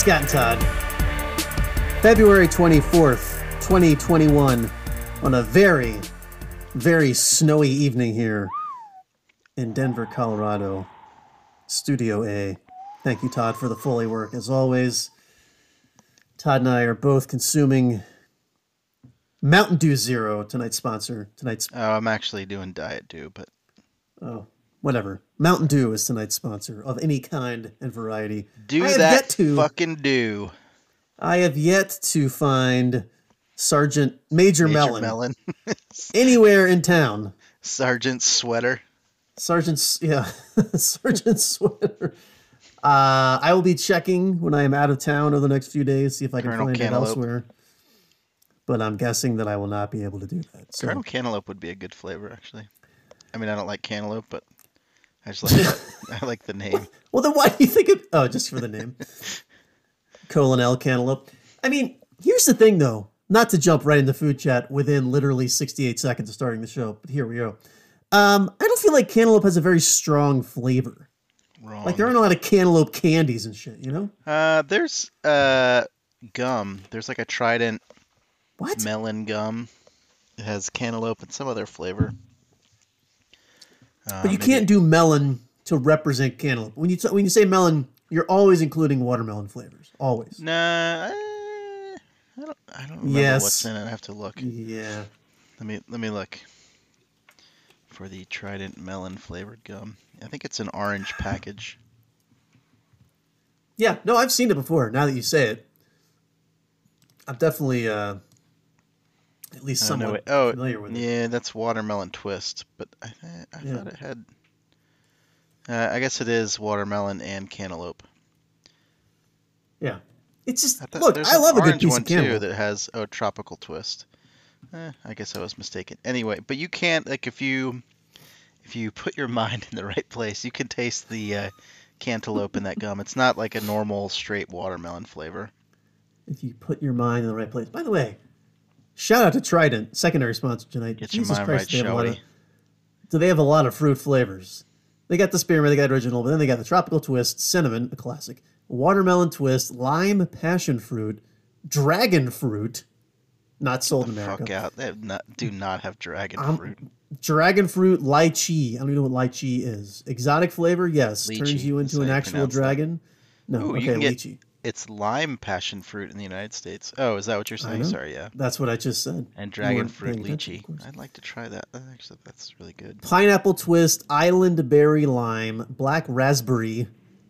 Scott and Todd. February 24th, 2021, on a very, very snowy evening here in Denver, Colorado, Studio A. Thank you, Todd, for the Foley work. As always, Todd and I are both consuming Mountain Dew Zero, tonight's sponsor. Tonight's Oh, I'm actually doing Diet Dew, but oh, whatever. Mountain Dew is tonight's sponsor of any kind and variety. do I that to. fucking do. I have yet to find Sergeant Major, Major Melon, Melon. anywhere in town. Sergeant Sweater. Sergeant, yeah, Sergeant Sweater. Uh, I will be checking when I am out of town over the next few days, see if I can Colonel find Cantaloupe. it elsewhere. But I'm guessing that I will not be able to do that. So Colonel Cantaloupe would be a good flavor, actually. I mean, I don't like cantaloupe, but I just like I like the name. Well, then why do you think of Oh, just for the name. Colonel Cantaloupe. I mean, here's the thing, though. Not to jump right into food chat within literally 68 seconds of starting the show, but here we go. Um, I don't feel like cantaloupe has a very strong flavor. Wrong. Like there aren't a lot of cantaloupe candies and shit, you know? Uh, there's uh gum. There's like a Trident What? melon gum. It has cantaloupe and some other flavor. Uh, but you can't do melon to represent cantaloupe. When you t- when you say melon, you're always including watermelon flavors. Always. Nah, uh, I don't. I don't remember Yes. what's in it. I have to look. Yeah. Let me let me look for the Trident melon flavored gum. I think it's an orange package. Yeah, no, I've seen it before. Now that you say it, I'm definitely uh, at least Oh, no, somewhat oh, familiar with it. yeah, that's watermelon twist. But I th- I Yeah. thought it had. Uh, I guess it is watermelon and cantaloupe. Yeah, it's just I thought look. I love a good piece one of cantaloupe. too that has a tropical twist. Eh, I guess I was mistaken. Anyway, but you can't like if you if you put your mind in the right place, you can taste the uh, cantaloupe in that gum. It's not like a normal straight watermelon flavor. If you put your mind in the right place. By the way, shout out to Trident, secondary sponsor tonight. Get Jesus Christ, right, they have a lot of, they have a lot of fruit flavors? They got the spearmint, they got original, but then they got the tropical twist, cinnamon, a classic, watermelon twist, lime, passion fruit, dragon fruit, not sold in America. Fuck out! They have not, do not have dragon Um, fruit. Dragon fruit, lychee. I don't even know what lychee is. Exotic flavor, yes. Lychee, Turns you into an actual pronounce that. dragon. No, Ooh, you okay, lychee. It's lime passion fruit in the United States. Oh, is that what you're saying? Sorry, yeah. That's what I just said. And dragon weren't fruit paying attention, of lychee. I'd like to try that. Actually, that's really good. Pineapple twist, island berry lime, black raspberry,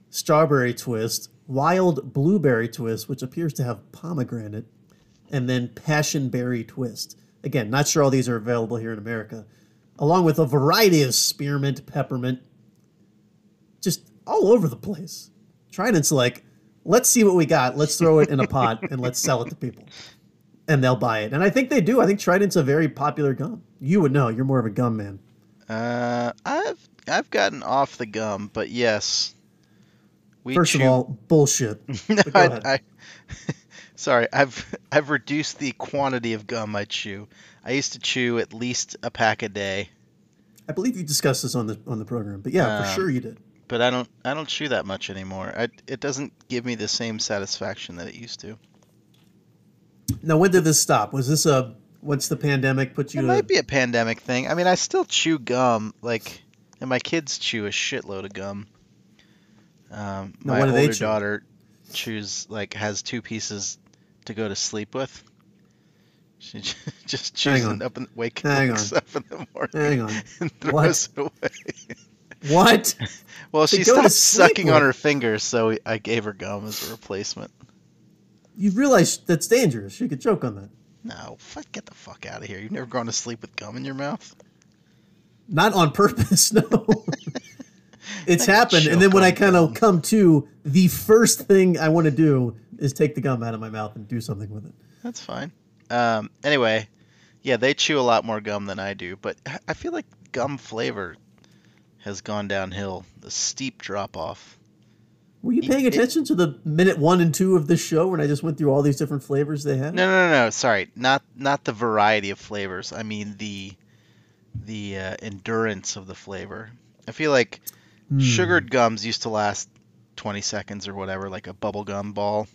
strawberry twist, wild blueberry twist, which appears to have pomegranate, and then passion berry twist. Again, not sure all these are available here in America, along with a variety of spearmint, peppermint, just all over the place. Trident's like, let's see what we got. Let's throw it in a pot and let's sell it to people. And they'll buy it. And I think they do. I think Trident's a very popular gum. You would know. You're more of a gum man. Uh, I've I've gotten off the gum, but yes. We First chew of all, bullshit. No, I. I, sorry, I've I've reduced the quantity of gum I chew. I used to chew at least a pack a day, I believe you discussed this on the on the program, but yeah, for Um, sure you did. But I don't I don't chew that much anymore. I, it doesn't give me the same satisfaction that it used to. Now, when did this stop? Was this a once the pandemic put you? It might be a pandemic thing. I mean, I still chew gum, like, and my kids chew a shitload of gum. Um, Now, my what older chew? daughter chews like has two pieces to go to sleep with. She just chews up and wake, wakes on. up in the morning Hang on. and What? throws it away. What? Well, she stopped sucking on her fingers, so I gave her gum as a replacement. You realize that's dangerous. You could choke on that. No, fuck, get the fuck out of here. You've never gone to sleep with gum in your mouth? Not on purpose, no. it's happened, and then when I kind of come to, the first thing I want to do is take the gum out of my mouth and do something with it. That's fine. Um, anyway, yeah, they chew a lot more gum than I do, but I feel like gum flavor has gone downhill. The steep drop off. Were you paying it- attention to the minute one and two of this show when I just went through all these different flavors they have? No, no, no, no. Sorry, not not the variety of flavors. I mean the the uh, endurance of the flavor. I feel like Hmm. sugared gums used to last 20 seconds or whatever, like a bubble gum ball.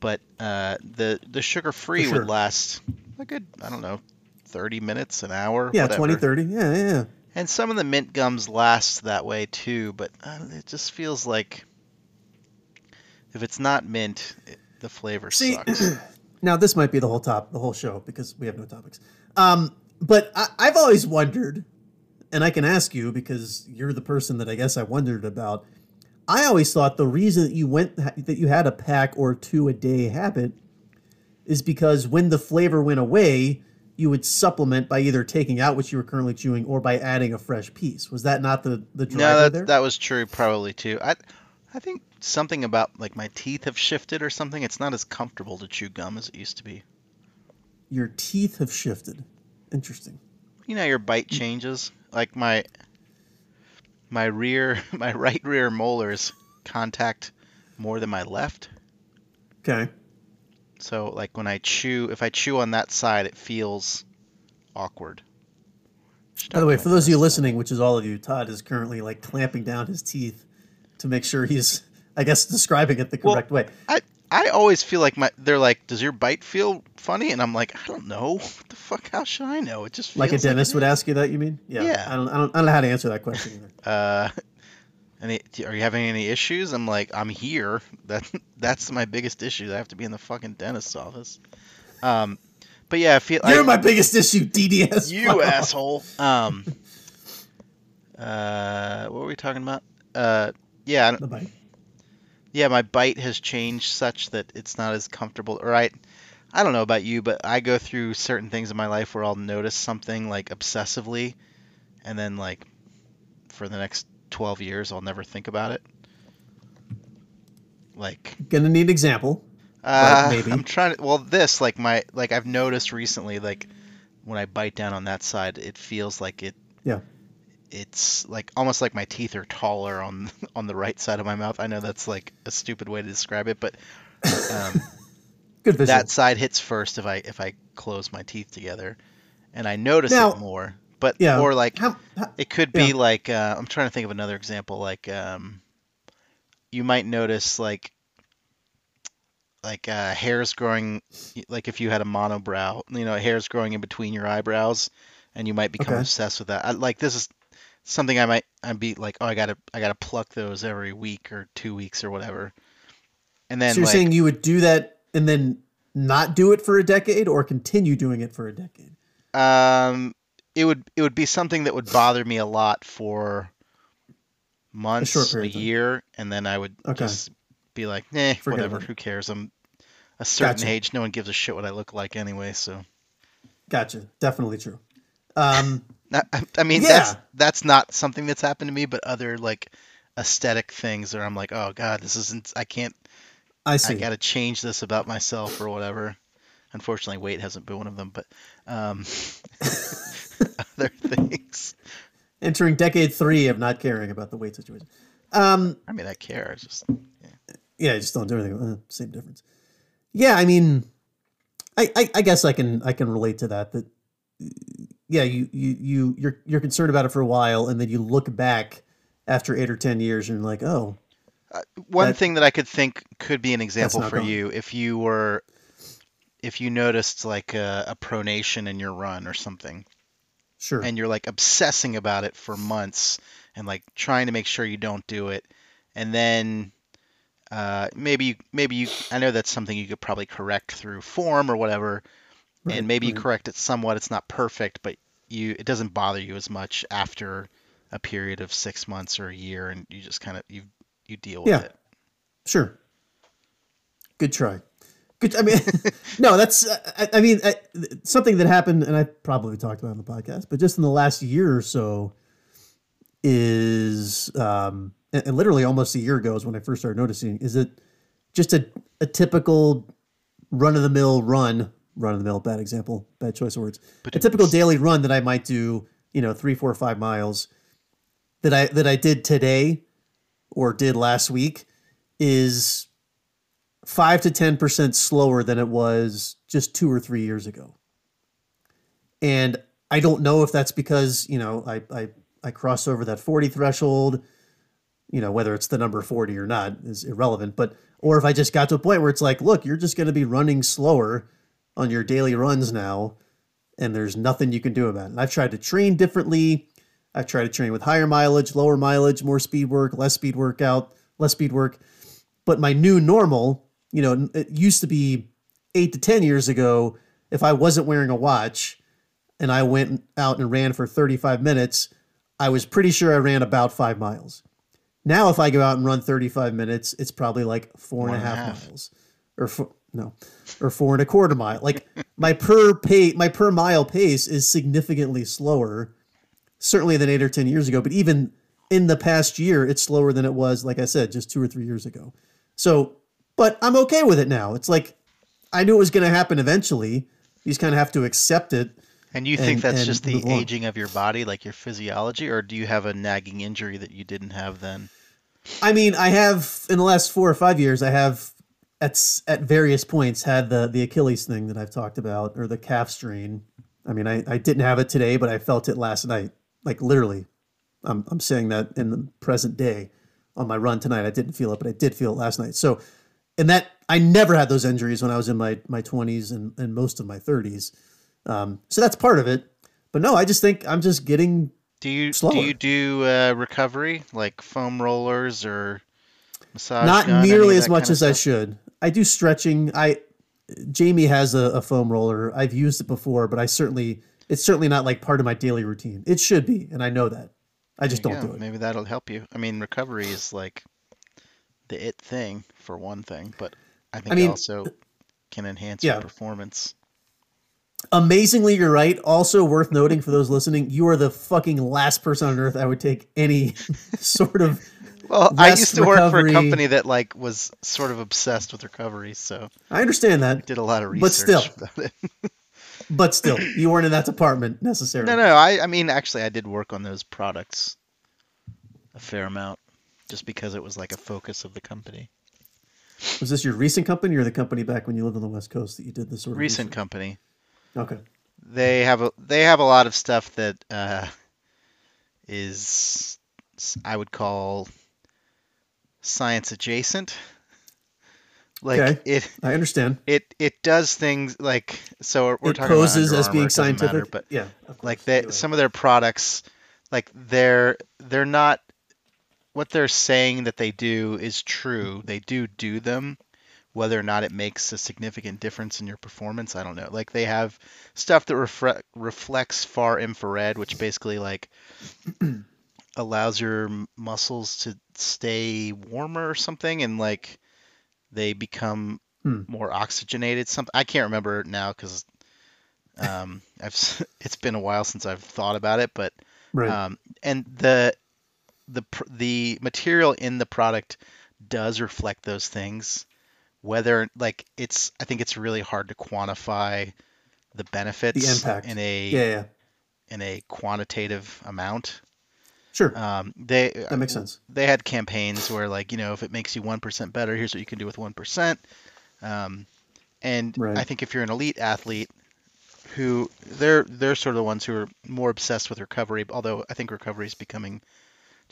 But uh, the the sugar free sure. would last a good, I don't know, 30 minutes, an hour. Yeah, whatever. 20, 30. Yeah, yeah, yeah. And some of the mint gums last that way too, but uh, it just feels like if it's not mint, it, the flavor See, sucks. now this might be the whole top, the whole show because we have no topics. Um, but I, I've always wondered, and I can ask you because you're the person that I guess I wondered about. I always thought the reason that you went that you had a pack or two a day habit is because when the flavor went away, you would supplement by either taking out what you were currently chewing or by adding a fresh piece. Was that not the the driver No, that there? that was true probably too. I I think something about like my teeth have shifted or something. It's not as comfortable to chew gum as it used to be. Your teeth have shifted. Interesting. You know, your bite changes. Like my my rear, my right rear molars contact more than my left. Okay. So like when I chew, if I chew on that side, it feels awkward. By the way, for those of you listening, which is all of you, Todd is currently like clamping down his teeth to make sure he's, I guess, describing it the Well, correct way. I I always feel like my they're like, does your bite feel funny? And I'm like, I don't know. What the fuck? How should I know? It just feels Like a dentist it would ask you that. You mean? Yeah. Yeah. I don't. I don't. I don't know how to answer that question either. Uh, any, are you having any issues? I'm like, I'm here. That that's my biggest issue. I have to be in the fucking dentist's office. Um, but yeah, I feel You're like my biggest issue, DDS. you asshole. Um, uh, what were we talking about? Uh, yeah, I The bite. yeah, my bite has changed such that it's not as comfortable. Or I, I don't know about you, but I go through certain things in my life where I'll notice something like obsessively, and then like for the next 12 years I'll never think about it. Like Gonna need an example. uh, maybe. I'm trying to well this like my like I've noticed recently like when I bite down on that side it feels like it Yeah. it's like almost like my teeth are taller on on the right side of my mouth. I know that's like a stupid way to describe it, but um, Good that side hits first if I if I close my teeth together, and I notice Now- it more. But yeah. or like How, how, it could be yeah. like uh, I'm trying to think of another example. Like um, you might notice like like uh, hairs growing, like if you had a monobrow, you know, hairs growing in between your eyebrows, and you might become Okay. obsessed with that. I, like this is something I might I'd be like, oh, I gotta I gotta pluck those every week or two weeks or whatever. And then so you're like, saying you would do that and then not do it for a decade, or continue doing it for a decade? Um, it would it would be something that would bother me a lot for months, a, time. year, and then I would Okay. just be like, "Nah, Forget whatever. it. Who cares? I'm a certain Gotcha. age. No one gives a shit what I look like anyway." So, Gotcha. Definitely true. Um, I, I- mean, Yeah. that's that's not something that's happened to me, but other like aesthetic things where I'm like, "Oh God, this isn't. I can't. I see. I got to change this about myself or whatever." Unfortunately, weight hasn't been one of them, but um, other things. Entering decade three of not caring about the weight situation. Um, I mean, I care. I just yeah, I just don't do anything. Uh, same difference. Yeah, I mean, I, I, I guess I can I can relate to that. That yeah, you you you you're you're concerned about it for a while, and then you look back after eight or ten years, and you're like, oh, One That- thing that I could think could be an example for gone. you if you were if you noticed like a, a pronation in your run or something sure, and you're like obsessing about it for months and like trying to make sure you don't do it and then uh, maybe you maybe you I know that's something you could probably correct through form or whatever Right, and maybe you correct it somewhat it's not perfect but you it doesn't bother you as much after a period of six months or a year and you just kind of you you deal with Yeah. it sure. Good try. Good. I mean, no, that's. I, I mean, I, something that happened, and I probably talked about on the podcast, but just in the last year or so, is um, and, and literally almost a year ago is when I first started noticing. Is it just a a typical run of the mill run? Run of the mill, bad example, bad choice of words. A typical daily run that I might do, you know, three, four, five miles that I that I did today or did last week is five to ten percent slower than it was just two or three years ago. And I don't know if that's because you know I I I crossed over that forty threshold. you know, whether it's the number 40 or not is irrelevant. But, or if I just got to a point where it's like, look, you're just going to be running slower on your daily runs now, and there's nothing you can do about it. And I've tried to train differently. I've tried to train with higher mileage, lower mileage, more speed work, less speed workout, less speed work. But my new normal, you know, it used to be eight to 10 years ago, if I wasn't wearing a watch and I went out and ran for 35 minutes, I was pretty sure I ran about five miles. Now, if I go out and run 35 minutes, it's probably like four and a half, half. miles or four, no, or four and a quarter mile. Like my per pay, my per mile pace is significantly slower, certainly than eight or 10 years ago. But even in the past year, it's slower than it was, like I said, just two or three years ago. So, but I'm okay with it now. It's like I knew it was going to happen eventually. You just kind of have to accept it. And you think and, that's and just the aging of your body, like your physiology, or do you have a nagging injury that you didn't have then? I mean, I have in the last four or five years, I have at at various points had the the Achilles thing that I've talked about, or the calf strain. I mean, I, I didn't have it today, but I felt it last night, like literally. I'm I'm saying that in the present day on my run tonight. I didn't feel it, but I did feel it last night. So, and that I never had those injuries when I was in my my 20s and, and most of my 30s. Um, so that's part of it. But no, I just think I'm just getting. Do you slower. do you do uh, recovery like foam rollers or massage? Not gun, nearly as much as I should. I do stretching. I Jamie has a, a foam roller. I've used it before, but I certainly it's certainly not like part of my daily routine. It should be, and I know that. I just don't do it. Maybe that'll help you. I mean, recovery is like the it thing for one thing, but I think I mean, also can enhance yeah. your performance. Amazingly, you're right. Also worth noting for those listening, you are the fucking last person on earth I would take any sort of. Well, I used to recovery. work for a company that like was sort of obsessed with recovery, so I understand that. I did a lot of research but still, but still, you weren't in that department necessarily. No, no. I, I mean, actually, I did work on those products a fair amount, just because it was like a focus of the company. Was this your recent company or the company back when you lived on the West Coast that you did this sort of recent research? company? Okay. They have a they have a lot of stuff that uh, is I would call science adjacent. Like okay. it, I understand. It it does things like so. We're, it talking poses about as being scientific, matter, but yeah, like they, anyway. some of their products, like they're they're not what they're saying that they do is true. They do do them. Whether or not it makes a significant difference in your performance, I don't know. Like they have stuff that refre- reflects far infrared, which basically like allows your muscles to stay warmer or something, and like they become hmm. more oxygenated. Something I can't remember now because um, I've it's been a while since I've thought about it, but right. um, and the the the material in the product does reflect those things. Whether like it's, I think it's really hard to quantify the benefits the impact. in a yeah, yeah. in a quantitative amount. Sure. Um, they that makes sense. They had campaigns where like you know if it makes you one percent better, here's what you can do with one percent. Um, and right. I think if you're an elite athlete, who they're they're sort of the ones who are more obsessed with recovery. Although I think recovery is becoming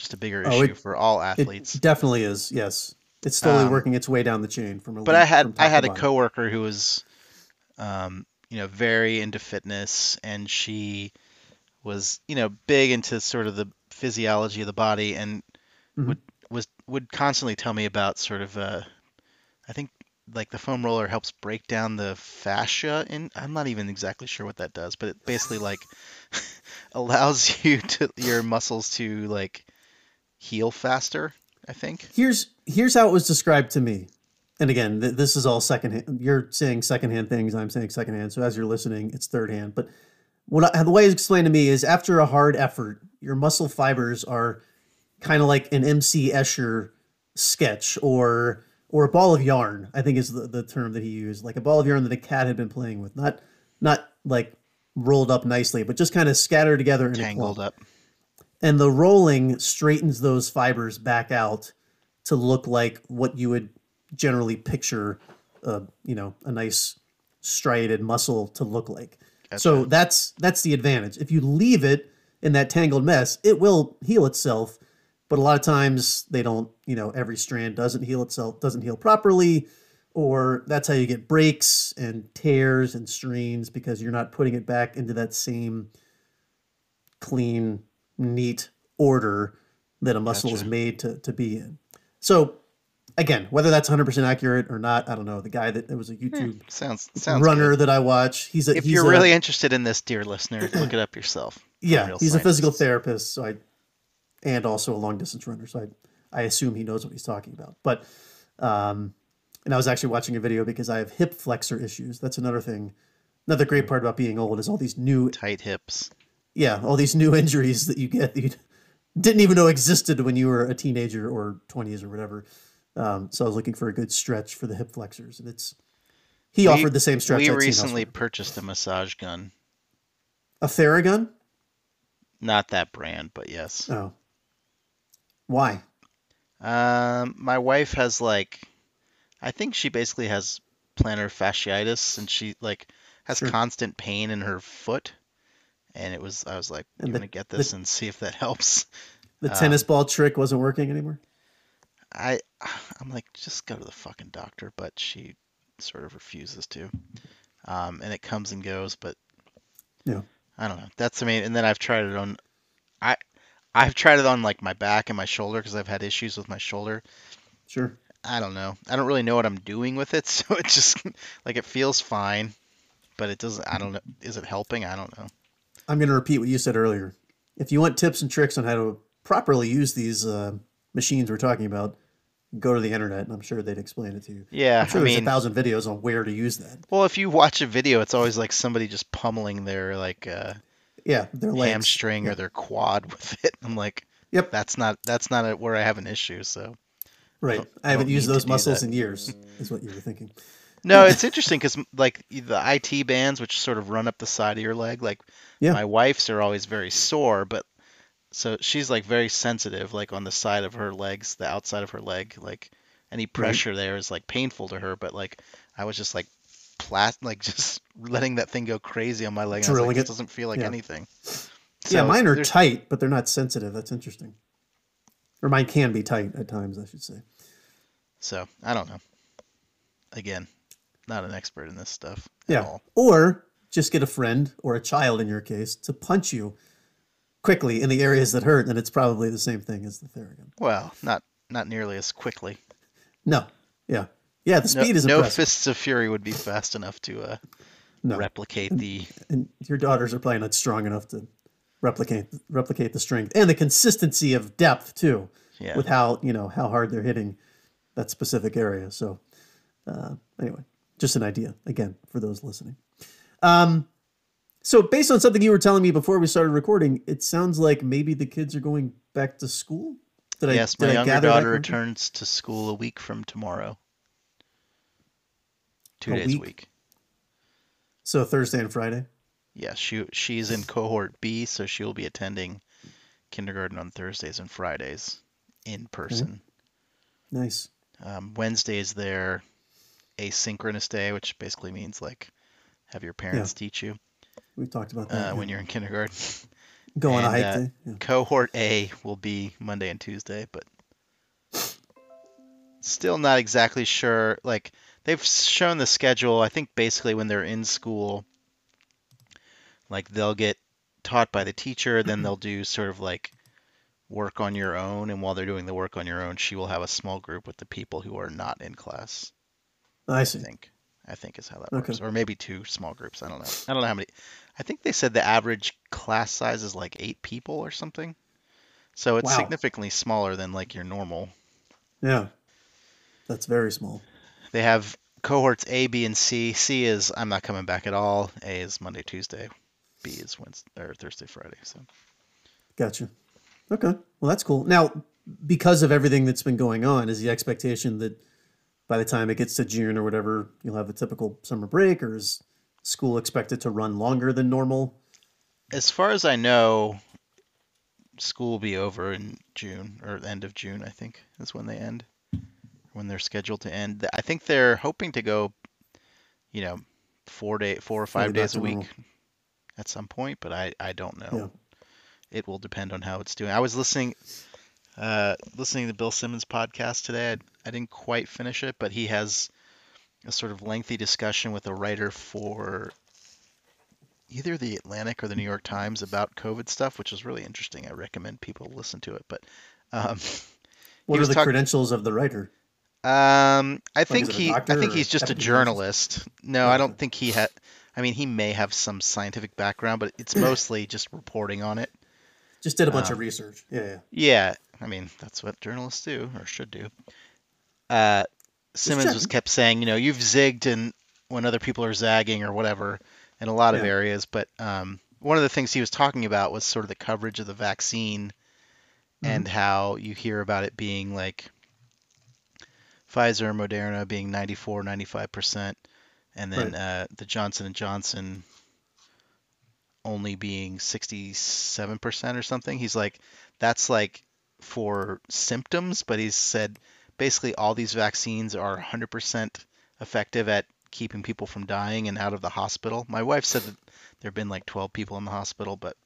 just a bigger oh, issue it, for all athletes. It definitely is. Yes, it's slowly um, working its way down the chain from. But I had I had a coworker who was, um, you know, very into fitness, and she was you know big into sort of the physiology of the body and mm-hmm. would was would constantly tell me about sort of uh, I think like the foam roller helps break down the fascia and I'm not even exactly sure what that does, but it basically like allows you to your muscles to like heal faster, I think. Here's here's how it was described to me. And again, th- this is all secondhand. You're saying secondhand things. I'm saying secondhand. So as you're listening, it's third hand. But what I, the way it's explained to me is after a hard effort, your muscle fibers are kind of like an MC Escher sketch or or a ball of yarn. I think is the, the term that he used, like a ball of yarn that a cat had been playing with, not not like rolled up nicely, but just kind of scattered together and tangled up. And the rolling straightens those fibers back out to look like what you would generally picture, a you know, a nice striated muscle to look like. That's so right. that's that's the advantage. If you leave it in that tangled mess, it will heal itself but a lot of times they don't. You know, every strand doesn't heal itself, doesn't heal properly, or that's how you get breaks and tears and strains because you're not putting it back into that same clean, neat order that a muscle is made to, to be in. So, again, whether that's 100% accurate or not, I don't know. The guy that it was a YouTube Sounds sounds runner good. that I watch, he's a If he's you're a, really interested in this, dear listener, look it up yourself. yeah, Real he's a physical therapist, so I and also a long distance runner, so I I assume he knows what he's talking about. But um, and I was actually watching a video because I have hip flexor issues. That's another thing. Another great part about being old is all these new Tight hips. Yeah, all these new injuries that you get that you didn't even know existed when you were a teenager or 20s or whatever. Um, so I was looking for a good stretch for the hip flexors, and it's he We- offered the same stretch. We I'd recently purchased a massage gun. a Theragun. Not that brand, but yes. Oh, why? Um, my wife has like, I think she basically has plantar fasciitis, and she like has Sure. constant pain in her foot. And it was, I was like, the- want to get the- this and see if that helps. The Um, tennis ball trick wasn't working anymore. I, I'm like, just go to the fucking doctor, but she sort of refuses to. Um, and it comes and goes, but Yeah. I don't know. That's the main. And then I've tried it on, I, I've tried it on like my back and my shoulder because I've had issues with my shoulder. Sure. I don't know. I don't really know what I'm doing with it, so it just like it feels fine, but it doesn't. I don't know. Is it helping? I don't know. I'm going to repeat what you said earlier. If you want tips and tricks on how to properly use these uh, machines we're talking about, go to the internet, and I'm sure they'd explain it to you. Yeah, I'm sure I there's mean, a thousand videos on where to use that. well, if you watch a video, it's always like somebody just pummeling their like uh, Yeah, their legs. hamstring Yeah. or their quad with it. I'm like, Yep. that's not that's not a, where I have an issue. So Right. don't- I haven't used those muscles in years, is what you were thinking. No, it's interesting because like the IT bands, which sort of run up the side of your leg, like Yeah. my wife's are always very sore, but so she's like very sensitive, like on the side of her legs, the outside of her leg, like any pressure there is like painful to her. But like I was just like plat, like just letting that thing go crazy on my leg. And I was Drilling like, it. doesn't feel like Yeah. anything. yeah, mine are there's- tight, but they're not sensitive. That's interesting. Or mine can be tight at times, I should say. So I don't know. Again, not an expert in this stuff at Yeah. all. Or just get a friend or a child in your case to punch you quickly in the areas that hurt, and it's probably the same thing as the Theragun. Well, not not nearly as quickly. No. Yeah. Yeah, the No, speed is no fists of fury would be fast enough to uh, No. replicate the. and your daughters are probably not strong enough to replicate replicate the strength and the consistency of depth too Yeah. with how you know how hard they're hitting that specific area so uh, anyway just an idea again for those listening um, so based on something you were telling me before we started recording it sounds like maybe the kids are going back to school did yes, I, my younger daughter returns to school a week from tomorrow. Two A days week? a week. so thursday and friday Yeah, she she's in cohort B, so she'll be attending kindergarten on Thursdays and Fridays in person. nice Um, Wednesdays they're asynchronous day, which basically means like have your parents teach you we talked about uh, that when you're in kindergarten. go on a hike uh, day yeah. Cohort A will be Monday and Tuesday, but still not exactly sure. Like they've shown the schedule. I think basically when they're in school, like they'll get taught by the teacher, then they'll do sort of like work on your own, and while they're doing the work on your own, she will have a small group with the people who are not in class. I I think. I think is how that Okay. works, or maybe two small groups. I don't know. I don't know how many. I think they said the average class size is like eight people or something. So it's Wow. significantly smaller than like your normal. yeah that's very small They have cohorts A, B, and C. C is I'm not coming back at all. A is Monday, Tuesday. B is Wednesday or Thursday, Friday. So Gotcha. Okay. Well, that's cool. Now, because of everything that's been going on, is the expectation that by the time it gets to June or whatever, you'll have a typical summer break, or is school expected to run longer than normal? as far as I know, school will be over in June or end of June. I think is when they end, when they're scheduled to end. I think they're hoping to go, you know, four day, four or five days a week normal. at some point. But I, I don't know. Yeah. It will depend on how it's doing. I was listening. Uh, listening to Bill Simmons' podcast today. I, I didn't quite finish it, but he has a sort of lengthy discussion with a writer for either the Atlantic or the New York Times about COVID stuff, which is really interesting. I recommend people listen to it. But um, What are the talk- credentials of the writer? um, I think it a he, I think he's just a journalist. No, I don't think he had. I mean, he may have some scientific background, but it's mostly just reporting on it. Just did a bunch Um, of research. Yeah, yeah. Yeah, I mean that's what journalists do or should do. Uh, Simmons was kept saying, you know, you've zigged and when other people are zagging or whatever in a lot of areas, but um, one of the things he was talking about was sort of the coverage of the vaccine and Mm-hmm. how you hear about it being like Pfizer, and Moderna being 94, 95 percent, and then Right. uh, the Johnson and Johnson only being 67 percent or something. He's like, that's like for symptoms, but he's said basically all these vaccines are 100 percent effective at keeping people from dying and out of the hospital. My wife said that there have been like 12 people in the hospital, but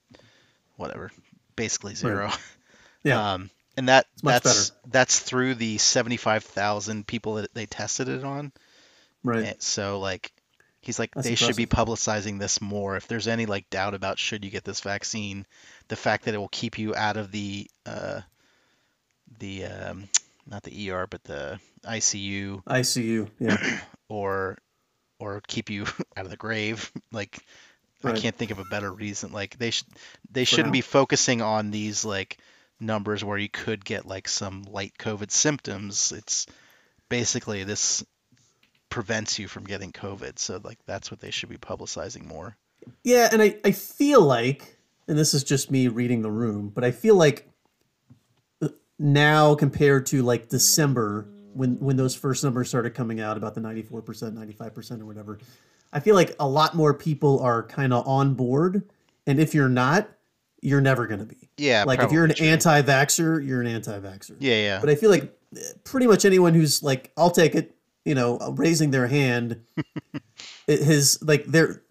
whatever, basically zero. Yeah. Um, and that that's that's through the 75,000 people that they tested it on. right. And so like he's like That's they should be publicizing this more. If there's any like doubt about should you get this vaccine, the fact that it will keep you out of the uh the um not the ER but the ICU ICU. Yeah. or or keep you out of the grave like Right. I can't think of a better reason like they should they For shouldn't now. be focusing on these like numbers where you could get like some light covid symptoms it's basically this prevents you from getting covid so like that's what they should be publicizing more Yeah, and I, I feel like, and this is just me reading the room, but I feel like uh, now compared to like December when when those first numbers started coming out about the 94%, 95% or whatever, I feel like a lot more people are kind of on board. And if you're not, you're never going to be. yeah like if you're an true. anti-vaxxer, you're an anti-vaxxer. yeah yeah But I feel like uh, pretty much anyone who's like, I'll take it, you know, uh, raising their hand, it has like they're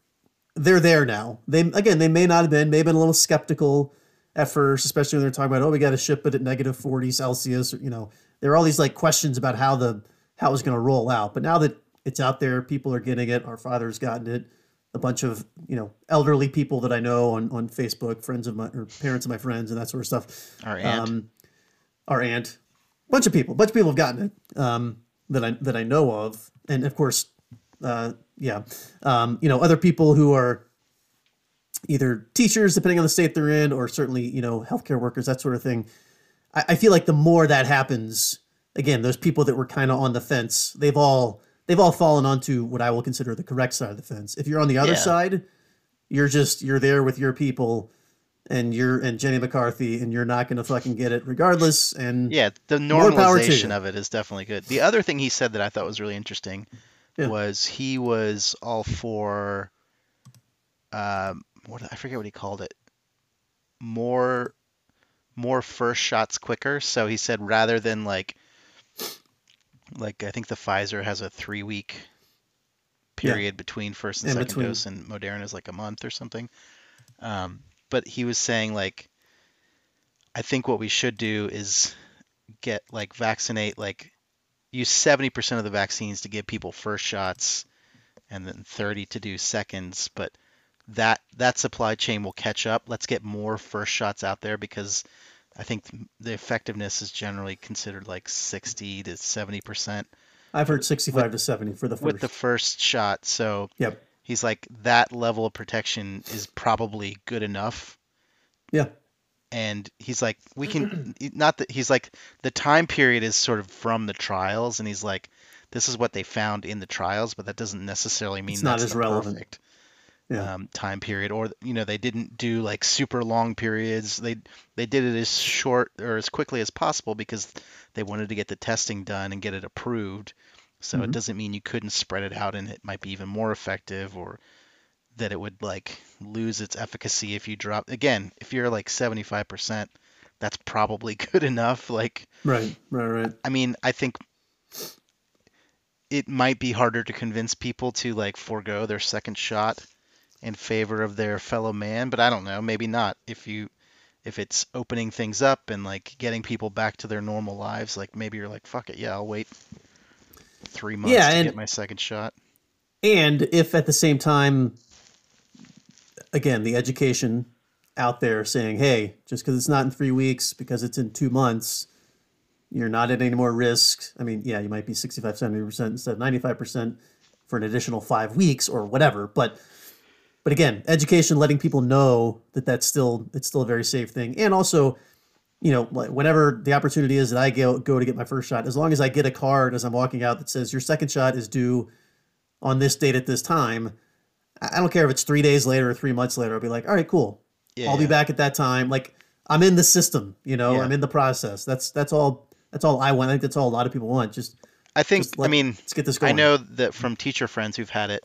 they're there now. They again, they may not have been, may have been a little skeptical at first, especially when they're talking about, oh, we got to ship it at negative forty Celsius. Or, you know, there are all these like questions about how the how it's going to roll out. But now that it's out there, people are getting it. Our father's gotten it. A bunch of you know elderly people that I know on on Facebook, friends of my or parents of my friends, and that sort of stuff our aunt um, our aunt, bunch of people, bunch of people have gotten it um, that I that I know of, and of course, uh, yeah, um, you know, other people who are either teachers, depending on the state they're in, or certainly you know healthcare workers, that sort of thing. I, I feel like the more that happens, again, those people that were kind of on the fence, they've all they've all fallen onto what I will consider the correct side of the fence. If you're on the other Yeah. side, you're just you're there with your people and you're and Jenny McCarthy and you're not going to fucking get it regardless and Yeah, the More power to normalization of it is definitely good. The other thing he said that I thought was really interesting Yeah. was he was all for um what I forget what he called it. More more first shots quicker. So he said rather than like like I think the Pfizer has a 3 week period between first and In second between. dose and Moderna is like a month or something. Um but he was saying like I think what we should do is get like vaccinate like use 70% of the vaccines to give people first shots and then 30 to do seconds but that that supply chain will catch up let's get more first shots out there because i think the effectiveness is generally considered like 60 to 70% I've heard 65 to 70 for the first. with the first shot so yep. He's like that level of protection is probably good enough Yeah. and he's like we can not that he's like the time period is sort of from the trials and he's like this is what they found in the trials but that doesn't necessarily mean It's not that's as relevant. perfect Yeah. um, time period or you know they didn't do like super long periods they they did it as short or as quickly as possible because they wanted to get the testing done and get it approved so it Mhm. doesn't mean you couldn't spread it out and it might be even more effective or that it would like lose its efficacy if you drop again if you're like 75% that's probably good enough like Right. Right. Right. i mean i think it might be harder to convince people to like forego their second shot in favor of their fellow man but i don't know maybe not if you if it's opening things up and like getting people back to their normal lives, like maybe you're like, fuck it, yeah, I'll wait three months Yeah, to and- get my second shot. And if at the same time, again, the education out there saying, hey, just because it's not in three weeks, because it's in two months, you're not at any more risk. I mean, yeah, you might be 65, 70% instead of 95% for an additional five weeks or whatever. But but again, education, letting people know that that's still it's still a very safe thing, and also, you know, like, whenever the opportunity is that I go go to get my first shot, as long as I get a card as I'm walking out that says your second shot is due on this date at this time. I don't care if it's three days later or three months later. I'll be like, all right, cool. Yeah, I'll be back at that time. Like I'm in the system, you know, Yeah. I'm in the process. That's that's all. That's all I want. I think that's all a lot of people want. Just I think, just I mean, let's get this going. I know that from teacher friends who've had it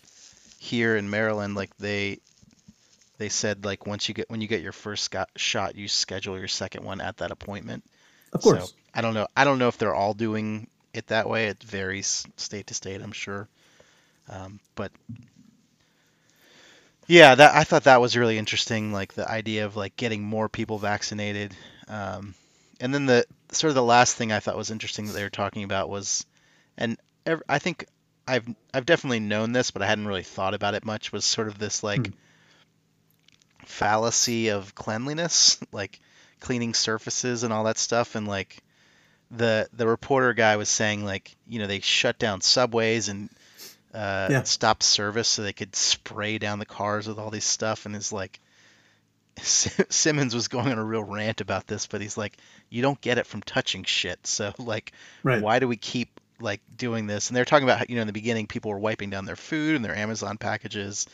here in Maryland, like they they said like once you get when you get your first shot, you schedule your second one at that appointment. Of course. So I don't know. I don't know if they're all doing it that way. It varies state to state, I'm sure. Um, but yeah, that I thought that was really interesting. Like the idea of like getting more people vaccinated. Um, and then the sort of the last thing I thought was interesting that they were talking about was, and ev- I think I've I've definitely known this, but I hadn't really thought about it much. Was sort of this like Hmm. Fallacy of cleanliness, like cleaning surfaces and all that stuff, and like the the reporter guy was saying like you know they shut down subways and uh, Yeah. stopped service so they could spray down the cars with all this stuff, and is like. Simmons was going on a real rant about this, but he's like, "You don't get it from touching shit." So like, Right. why do we keep like doing this? And they're talking about you know in the beginning people were wiping down their food and their Amazon packages,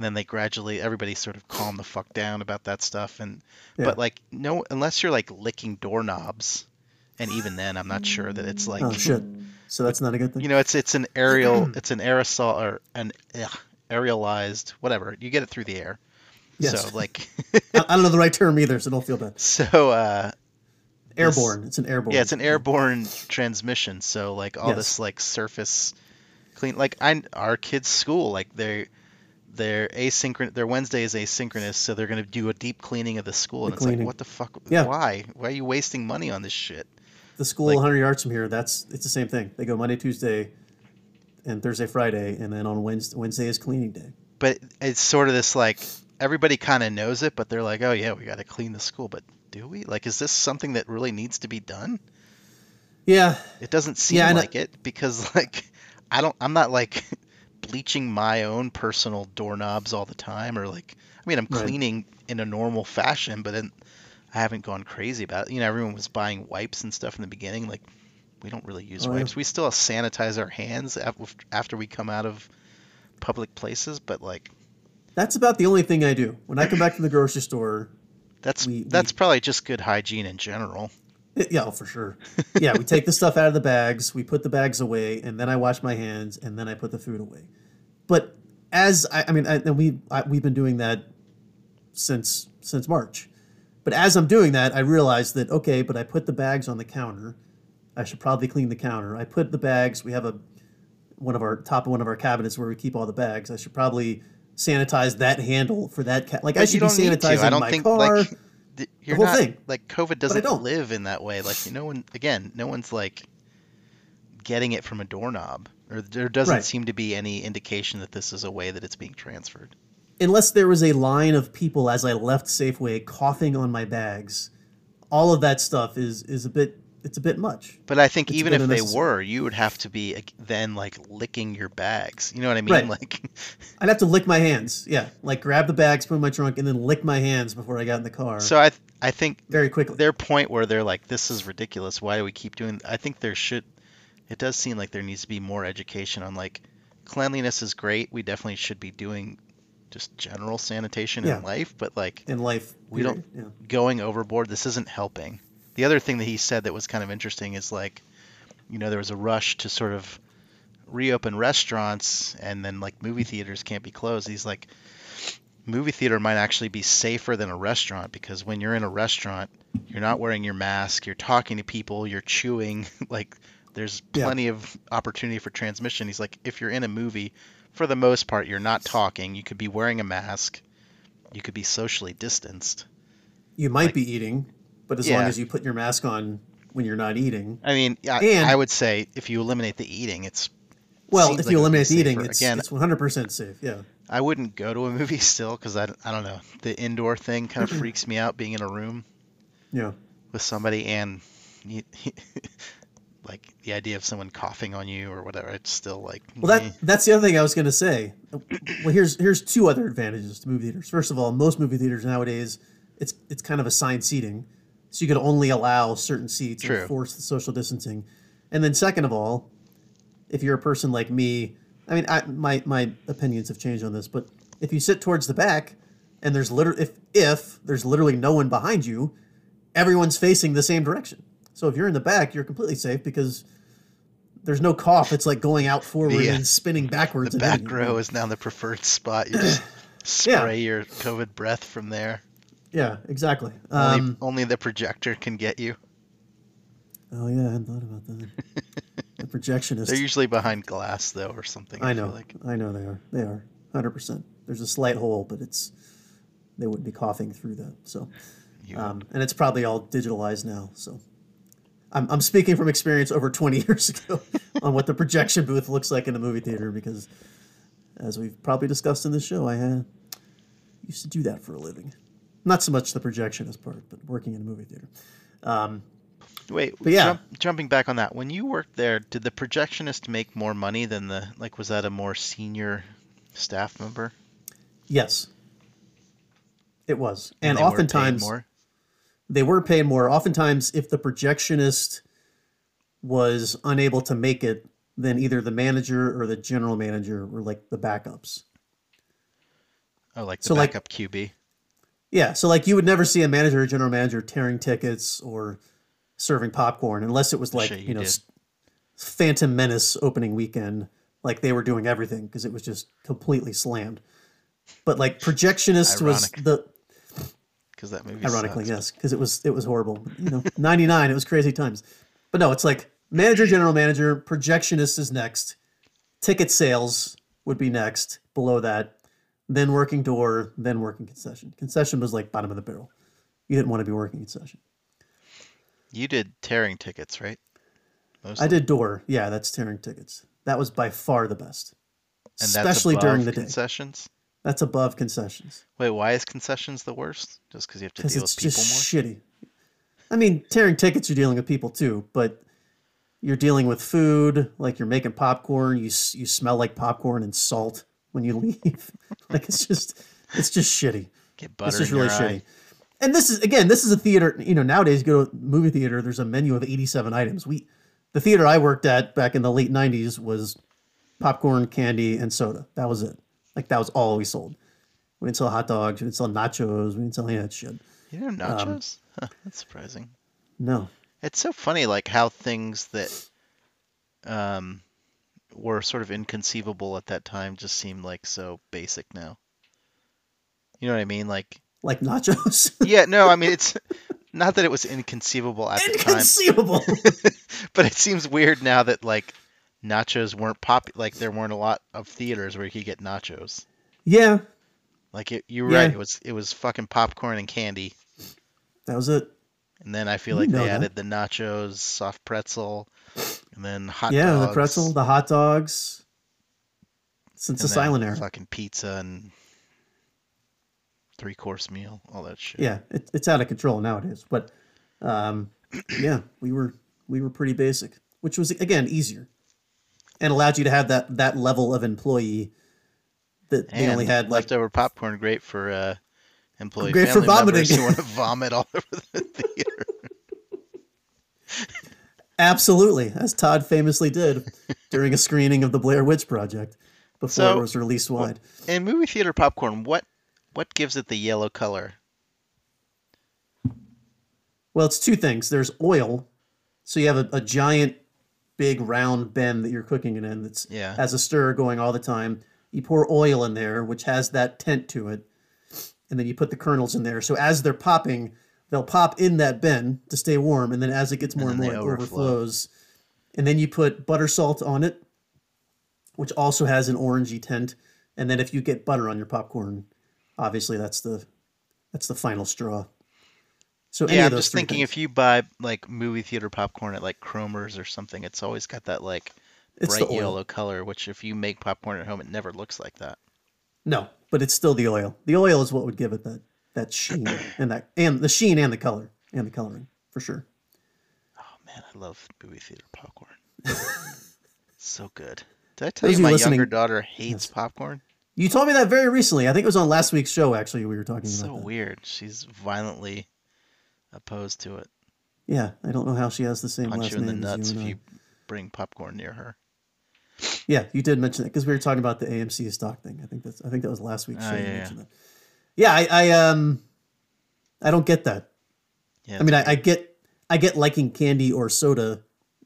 and then they gradually everybody sort of calmed the fuck down about that stuff. And Yeah. but like no, unless you're like licking doorknobs, and even then I'm not sure that it's like Oh shit. So that's not a good thing. you know it's it's an aerial it's an aerosol or an ugh, aerialized whatever you get it through the air. Yes. So like I, I don't know the right term either, so don't feel bad. so uh Airborne. It's an airborne. Yeah, it's an airborne transmission. So like all Yes. this like surface clean like I our kids' school like they're they're asynchronous. Their Wednesday is asynchronous, so they're gonna do a deep cleaning of the school, The and cleaning. it's like, what the fuck? Yeah. Why? Why are you wasting money on this shit? The school like- 100 yards from here. That's it's the same thing. They go Monday, Tuesday, and Thursday, Friday, and then on Wednesday, Wednesday is cleaning day. But it's sort of this like everybody kind of knows it, but they're like, oh yeah, we got to clean the school. But do we? Like, is this something that really needs to be done? Yeah, It doesn't seem Yeah, like it because like I don't I'm not like bleaching my own personal doorknobs all the time or like I mean I'm Right. cleaning in a normal fashion but then I haven't gone crazy about it. You know everyone was buying wipes and stuff in the beginning like we don't really use Oh, yeah. wipes. We still sanitize our hands after we come out of public places but like that's about the only thing I do when I come back from the grocery store. that's We- we- that's probably just good hygiene in general. Yeah, oh, for sure. Yeah, we take the stuff out of the bags, we put the bags away, and then I wash my hands, and then I put the food away. But as I, I mean, I, and we I, we've been doing that since since March. But as I'm doing that, I realized that okay, but I put the bags on the counter. I should probably clean the counter. I put the bags. We have a one of our top of one of our cabinets where we keep all the bags. I should probably sanitize that handle for that. Ca- like I should be don't need to. sanitizing my think car. like th- you're whole not thing. like COVID doesn't live in that way. Like no one again, no one's like getting it from a doorknob, or there doesn't Right. seem to be any indication that this is a way that it's being transferred. unless there was a line of people as I left Safeway coughing on my bags, all of that stuff is is a bit it's a bit much. But I think It's even if they were, you would have to be then like licking your bags. You know what I mean? Right. Like I'd have to lick my hands. Yeah, like grab the bags, put in my trunk, and then lick my hands before I got in the car. so. I th- I think very quickly. their point where they're like, this is ridiculous. Why do we keep doing? I think there should. It does seem like there needs to be more education on like cleanliness is great. We definitely should be doing just general sanitation Yeah. in life, but like in life. We don't- Yeah. going overboard, this isn't helping. The other thing that he said that was kind of interesting is like, you know, there was a rush to sort of reopen restaurants and then like movie theaters can't be closed. He's like, movie theater might actually be safer than a restaurant because when you're in a restaurant, you're not wearing your mask, you're talking to people, you're chewing, like there's Yeah. plenty of opportunity for transmission. He's like, if you're in a movie, for the most part, you're not talking. You could be wearing a mask. You could be socially distanced. You might be eating, but as long as you put your mask on when you're not eating. I mean, I, And- I would say if you eliminate the eating, it's Well, if like you eliminate the eating, it's, Again- it's 100% safe. Yeah. I wouldn't go to a movie still because I, don't- I don't know the indoor thing kind of freaks me out being in a room Yeah. with somebody and you, like the idea of someone coughing on you or whatever. It's still like Well, that that's the other thing I was going to say. Well, here's here's two other advantages to movie theaters. First of all, most movie theaters nowadays, it's it's kind of assigned seating, so you could only allow certain seats True. and force the social distancing. And then second of all, if you're a person like me, I mean, I, my my opinions have changed on this, but if you sit towards the back and there's literally if if there's literally no one behind you, everyone's facing the same direction. So if you're in the back, you're completely safe because there's no cough. It's like going out forward uh, and spinning backwards. the back row is now the preferred spot. You just Yeah. spray your COVID breath from there. Yeah, exactly. Only, Um, only the projector can get you. oh yeah, I hadn't thought about that. the projectionist. They're usually behind glass though, or something. I feel know. Like. I know they are. They are. Hundred percent. There's a slight hole, but it's they wouldn't be coughing through that. So, um, and it's probably all digitalized now. So, I'm I'm speaking from experience over 20 years ago on what the projection booth looks like in a movie theater because, as we've probably discussed in this show, I had used to do that for a living. Not so much the projectionist part, but working in a movie theater. Um, Wait, But yeah. jump, jumping back on that, when you worked there, did the projectionist make more money than the like? Was that a more senior staff member? yes, it was, and, weren't oftentimes more. they were paid more. Oftentimes, if the projectionist was unable to make it, then either the manager or the general manager were like the backups. Oh, like the so, like- backup QB. Yeah, so like you would never see a manager or general manager tearing tickets or serving popcorn unless it was like Sure you, you know did. Phantom Menace opening weekend, like they were doing everything because it was just completely slammed. But like projectionist was the Because that movie. ironically sucks. yes because it was it was horrible. You know, ninety nine it was crazy times. But no, it's like manager, general manager, projectionist is next, ticket sales would be next below that, then working door, then working concession. Concession was like bottom of the barrel. You didn't want to be working concession. You did tearing tickets, right? Mostly. I did door. Yeah, that's tearing tickets. That was by far the best, and that's especially during the day. concessions. That's above concessions Wait, why is concessions the worst? Just because you have to deal with people more. shitty. I mean, tearing tickets, you're dealing with people too, but you're dealing with food. Like you're making popcorn, you you smell like popcorn and salt when you leave. like it's just it's just shitty. Get It's butter just really shitty. And this is again, this is a theater. You know, nowadays you go to a movie theater. There's a menu of 87 items. We, the theater I worked at back in the late 90s was popcorn, candy, and soda. That was it. Like that was all we sold. We didn't sell hot dogs. We didn't sell nachos. We didn't sell any of that shit. You know Um, nachos? Huh, that's surprising. No. It's so funny, like how things that um were sort of inconceivable at that time just seem like so basic now. You know what I mean? Like, Like nachos. yeah, no, I mean it's not that it was inconceivable at the time, Inconceivable. but it seems weird now that like nachos weren't pop like there weren't a lot of theaters where you could get nachos. yeah, Like it, you were Yeah. right, it was it was fucking popcorn and candy. that was it. And then I feel You like they that. added the nachos, soft pretzel, and then hot yeah, dogs. the pretzel, the hot dogs. Since and the silent era. Fucking pizza and three course meal, all that shit. Yeah, it, it's out of control nowadays. But um, yeah, we were we were pretty basic, which was again easier, and allowed you to have that that level of employee that they only had like leftover popcorn, great for uh, employee Great for vomiting. who want to vomit all over the theater. Absolutely, as Todd famously did during a screening of the Blair Witch Project before So- it was released wide. In movie theater popcorn, what what gives it the yellow color? Well, it's two things. There's oil, so you have a, a giant, big round bin that you're cooking it in that's Yeah. has a stir going all the time. You pour oil in there, which has that tent to it, and then you put the kernels in there. So as they're popping, they'll pop in that bin to stay warm, and then as it gets more and, then more, it overflow. overflows. And then you put butter salt on it, which also has an orangey tint. And then if you get butter on your popcorn, obviously that's the that's the final straw. So Yeah, I'm just thinking things. if you buy like movie theater popcorn at like Kromer's or something, it's always got that like it's bright yellow color, which if you make popcorn at home, it never looks like that. No, but it's still the oil. The oil is what would give it that that sheen and that and the sheen and the color and the coloring for sure. Oh man, I love movie theater popcorn. so good. Did I tell Those you my listening- younger daughter hates Yes. popcorn? You told me that very recently. I think it was on last week's show. Actually, we were talking So about that. weird. She's violently opposed to it. Yeah, I don't know how she has the same Punch last you in the name as nuts you if you bring popcorn near her. Yeah, you did mention that because we were talking about the AMC stock thing. I think that's. I think that was last week's Oh, show. you yeah, yeah. Yeah, I, I um, I don't get that. Yeah, I mean, I, I get, I get liking candy or soda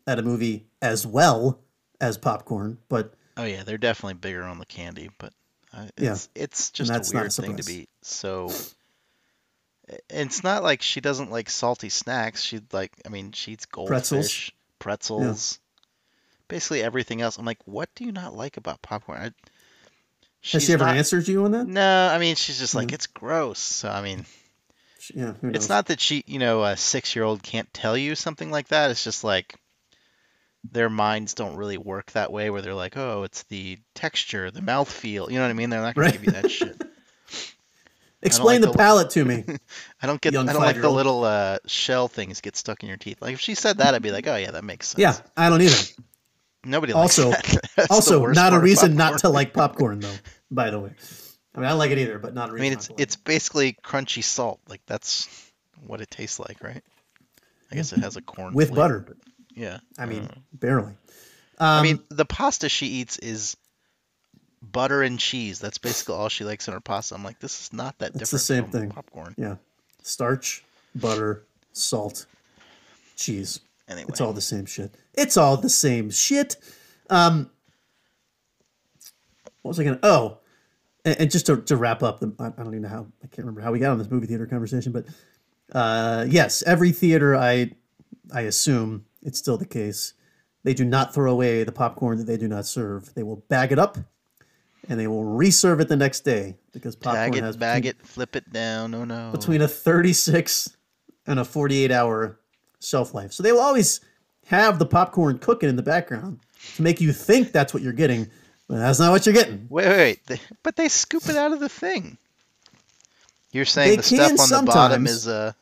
at a movie as well as popcorn, but Oh yeah, they're definitely bigger on the candy, but uh, Yeah. it's it's just a not a weird thing to be so. It's not like she doesn't like salty snacks. She like, I mean, she eats goldfish, pretzels, pretzels basically everything else. I'm like, what do you not like about popcorn? I, has she ever not- answered you on that? No, I mean, she's just like, Mhm. it's gross. So I mean, She- Yeah, it's not that she, you know, a six-year-old can't tell you something like that. It's just like their minds don't really work that way, where they're like, oh, it's the texture, the mouth feel. You know what I mean? They're not gonna Right. give you that shit. Explain like the the- palate to me. I don't get. I don't like the little uh, shell things get stuck in your teeth. Like if she said that, I'd be like, oh yeah, that makes sense. yeah, I don't either. Nobody likes Also-. Also, not a reason not to like popcorn, though. By the way, I mean I like it either, but not a reason. I mean, it's it's basically crunchy salt. Like that's what it tastes like, right? I guess it has a corn with flavor, butter. but Yeah. I mean, barely. Um, I mean, the pasta she eats is butter and cheese. That's basically all she likes in her pasta. I'm like, this is not that It's the same thing. popcorn. yeah, starch, butter, salt, cheese. Anyway, It's all the same shit. It's all the same shit. Um, what was I gonna? Oh, and, and just to, to wrap up, the, I, don't even know how I can't remember how we got on this movie theater conversation, but uh, yes, every theater I I assume it's still the case. They do not throw away the popcorn that they do not serve. They will bag it up, and they will reserve it the next day because popcorn tag has bag between, it, flip it down. Oh no. between a 36 and a 48 hour shelf life. So they will always have the popcorn cooking in the background to make you think that's what you're getting, but that's not what you're getting. Wait, wait, wait. But they scoop it out of the thing. You're saying They the stuff on the bottom sometimes. is uh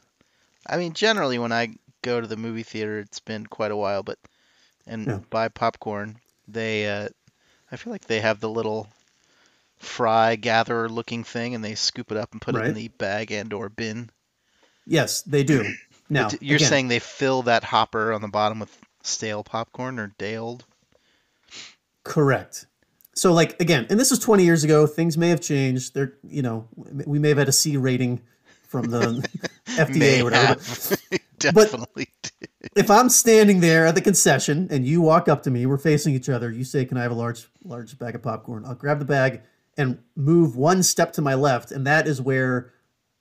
I mean generally when I go to the movie theater it's been quite a while but and Yeah. buy popcorn they uh I feel like they have the little fry gatherer looking thing and they scoop it up and put it in the bag and or bin. Yes, they do. Now, But you're again, saying they fill that hopper on the bottom with stale popcorn or daled? correct. So, like again, and this was 20 years ago. Things may have changed. There, you know, we may have had a C rating from the FDA or whatever. but-. Definitely did. if I'm standing there at the concession and you walk up to me, we're facing each other. You say, "Can I have a large, large bag of popcorn?" I'll grab the bag and move one step to my left, and that is where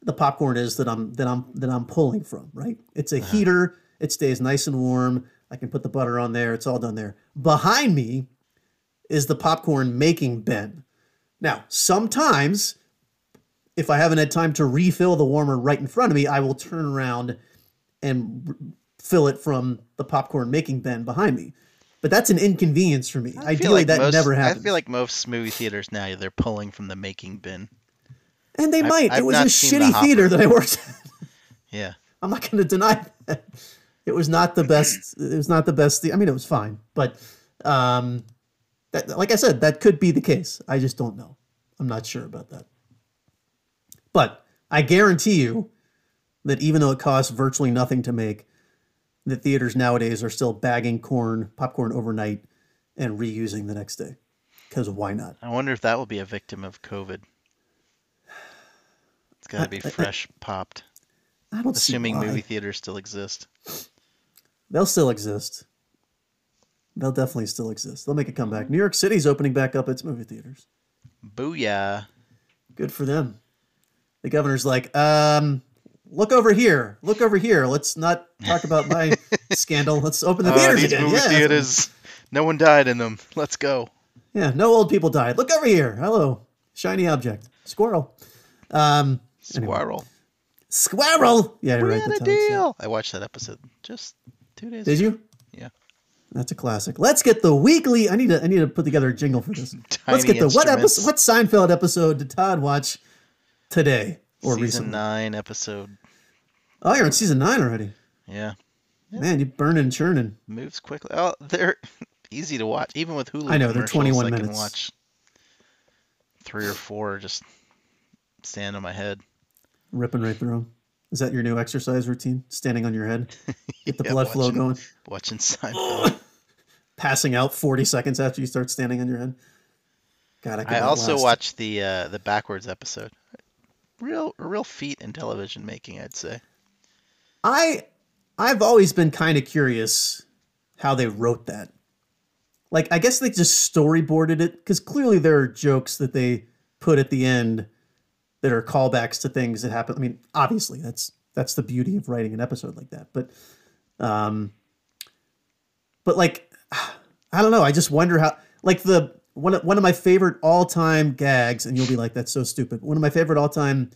the popcorn is that I'm that I'm that I'm pulling from. Right? It's a uh-huh. heater. It stays nice and warm. I can put the butter on there. It's all done there. Behind me is the popcorn making bin. Now, sometimes if I haven't had time to refill the warmer right in front of me, I will turn around and r- fill it from the popcorn making bin behind me. But that's an inconvenience for me. I feel Ideally, like that most- never happens. I feel like most movie theaters now they're pulling from the making bin. And they I've- might. I've it was a seen the shitty theater that I worked at. Yeah. I'm not going to deny that. It was not the best. It was not the best. I mean, it was fine, but um, that, like I said, that could be the case. I just don't know. I'm not sure about that. But I guarantee you that even though it costs virtually nothing to make, the theaters nowadays are still bagging corn, popcorn overnight, and reusing the next day. Because why not? I wonder if that will be a victim of COVID. Got to be I- I- fresh popped. I don't Assuming movie theaters still exist. They'll still exist. They'll definitely still exist. They'll make a comeback. New York City's opening back up its movie theaters. Booyah. Good for them. The governor's like, um, look over here. Look over here. Let's not talk about my scandal. Let's open the Uh, theaters these again. movie yeah. theaters, no one died in them. Let's go. Yeah, no old people died. Look over here. Hello. Shiny object. Squirrel. Um. Squirrel. Squirrel. Yeah, We right. had a said. I watched that episode just two days. Ago. Did ago. you? Yeah. That's a classic. Let's get the weekly. I need to. I need to put together a jingle for this. Let's get the what episode? What Seinfeld episode did Todd watch today or recently. Season recently? nine, episode. Oh, you're on season nine already. Yeah, Man, you're burning and churning. moves quickly. Oh, they're easy to watch, even with Hulu. I know, they're commercials, 21 I can watch three or four just stand on my head. Ripping right through 'em. Is that your new exercise routine? Standing on your head, get the Yeah, blood flow going. Watching Seinfeld. Passing out 40 seconds after you start standing on your head. God, I, I also last. watched the uh, the backwards episode. Real a real feat in television making, I'd say. I I've always been kind of curious how they wrote that. Like I guess they just storyboarded it because clearly there are jokes that they put at the end that are callbacks to things that happen. I mean, obviously that's that's the beauty of writing an episode like that. But um but like I don't know, I just wonder how like the one of, one of my favorite all-time gags and you'll be like that's so stupid. One of my favorite all-time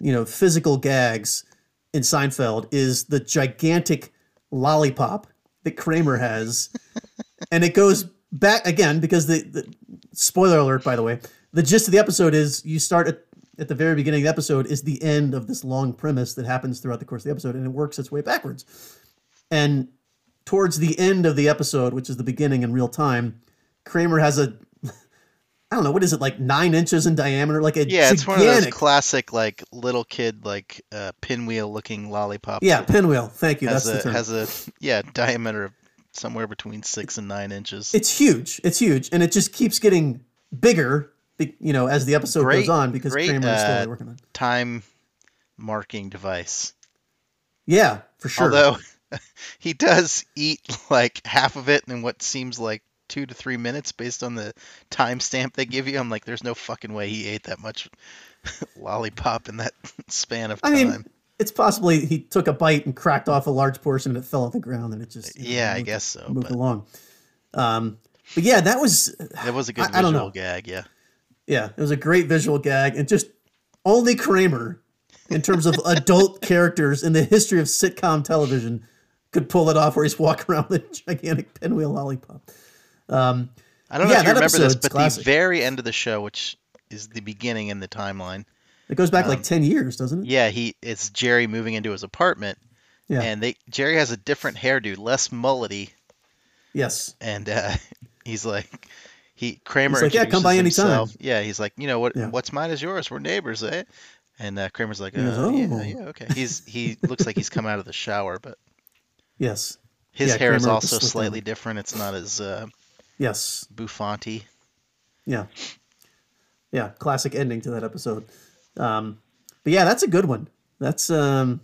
you know, physical gags in Seinfeld is the gigantic lollipop that Kramer has. and it goes back again because the, the spoiler alert, by the way, the gist of the episode is you start at, the very beginning of the episode is the end of this long premise that happens throughout the course of the episode and it works its way backwards. And towards the end of the episode, which is the beginning in real time, Kramer has a I don't know what is it like nine inches in diameter, like a Yeah, it's one of those classic like little kid like uh, pinwheel looking lollipop. Yeah, pinwheel. Thank you. has That's the term. has a yeah diameter of somewhere between six and nine inches. it's huge. It's huge, and it just keeps getting bigger. You know, as the episode Great- goes on, because great, Kramer is slowly uh, working on. Time marking device. Yeah, for sure. Although he does eat like half of it in what seems like two to three minutes based on the timestamp they give you. I'm like, there's no fucking way he ate that much lollipop in that span of time. I mean, it's possibly he took a bite and cracked off a large portion, and it fell on the ground, and it just you know, yeah, I guess so. moved But along. Um, but yeah, that was that was a good I- I don't visual know. gag. Yeah. Yeah, it was a great visual gag, and just only Kramer, in terms of adult characters in the history of sitcom television, could pull it off, where he's walking around with a gigantic pinwheel lollipop. Um, I don't know Yeah, if you remember this, but classic. the very end of the show, which is the beginning in the timeline, it goes back like Um, ten years, doesn't it? yeah, he it's Jerry moving into his apartment, Yeah. and they Jerry has a different hairdo, less mullety, Yes. and uh, he's like he Kramer He's like, "Yeah, come by anytime." himself. Yeah, he's like, you know what? Yeah. What's mine is yours. We're neighbors, eh? And uh, Kramer's like, uh, "Oh." yeah, yeah, okay. He's he looks like he's come out of the shower, but Yes. his Yeah, hair is Kramer the also slightly different. It's not as uh, Yes. bouffanty. Yeah. Yeah. Classic ending to that episode. Um, but yeah, that's a good one. That's um,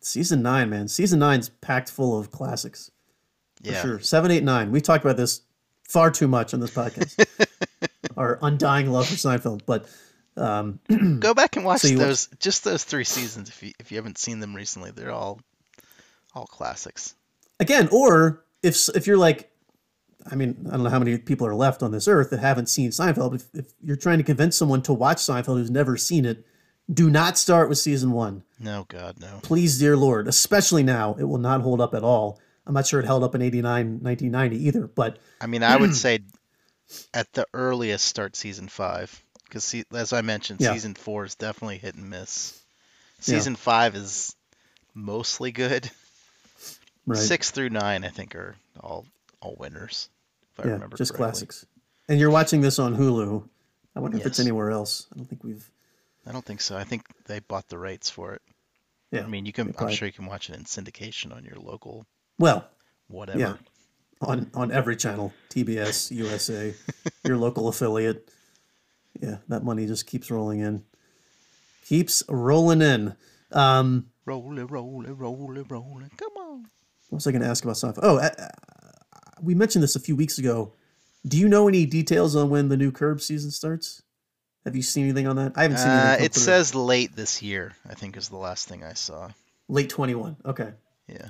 season nine, man. Season nine's packed full of classics. For Yeah, sure. Seven, eight, nine. We talked about this far too much on this podcast. Our undying love for Seinfeld. But um, go back and watch So watch- those just those three seasons if you if you haven't seen them recently. They're all all classics. again, or if if you're like, I mean, I don't know how many people are left on this earth that haven't seen Seinfeld. But if, if you're trying to convince someone to watch Seinfeld who's never seen it, do not start with season one. No, God, no. Please, dear Lord, especially now, it will not hold up at all. I'm not sure it held up in 89, 1990 either, but I mean, I would say at the earliest start season five because as I mentioned, Yeah. season four is definitely hit and miss. Yeah. Season five is mostly good. right. Six through nine, I think, are all all winners. If I yeah, remember just correctly. classics. And you're watching this on Hulu. I wonder if it's anywhere else. I don't think we've. I don't think so. I think they bought the rights for it. Yeah. I mean, you can. I'm sure you can watch it in syndication on your local Well, whatever. Yeah. on on every channel, TBS, USA, your local affiliate. Yeah, that money just keeps rolling in. Keeps rolling in. Um, Roll it, roll it, roll it, roll it. Come on. what was I going to ask about Seinfeld? Oh, uh, uh, we mentioned this a few weeks ago. Do you know any details on when the new Curb season starts? Have you seen anything on that? I haven't seen anything. Uh, it through. says late this year. I think is the last thing I saw. late twenty one. Okay, Yeah.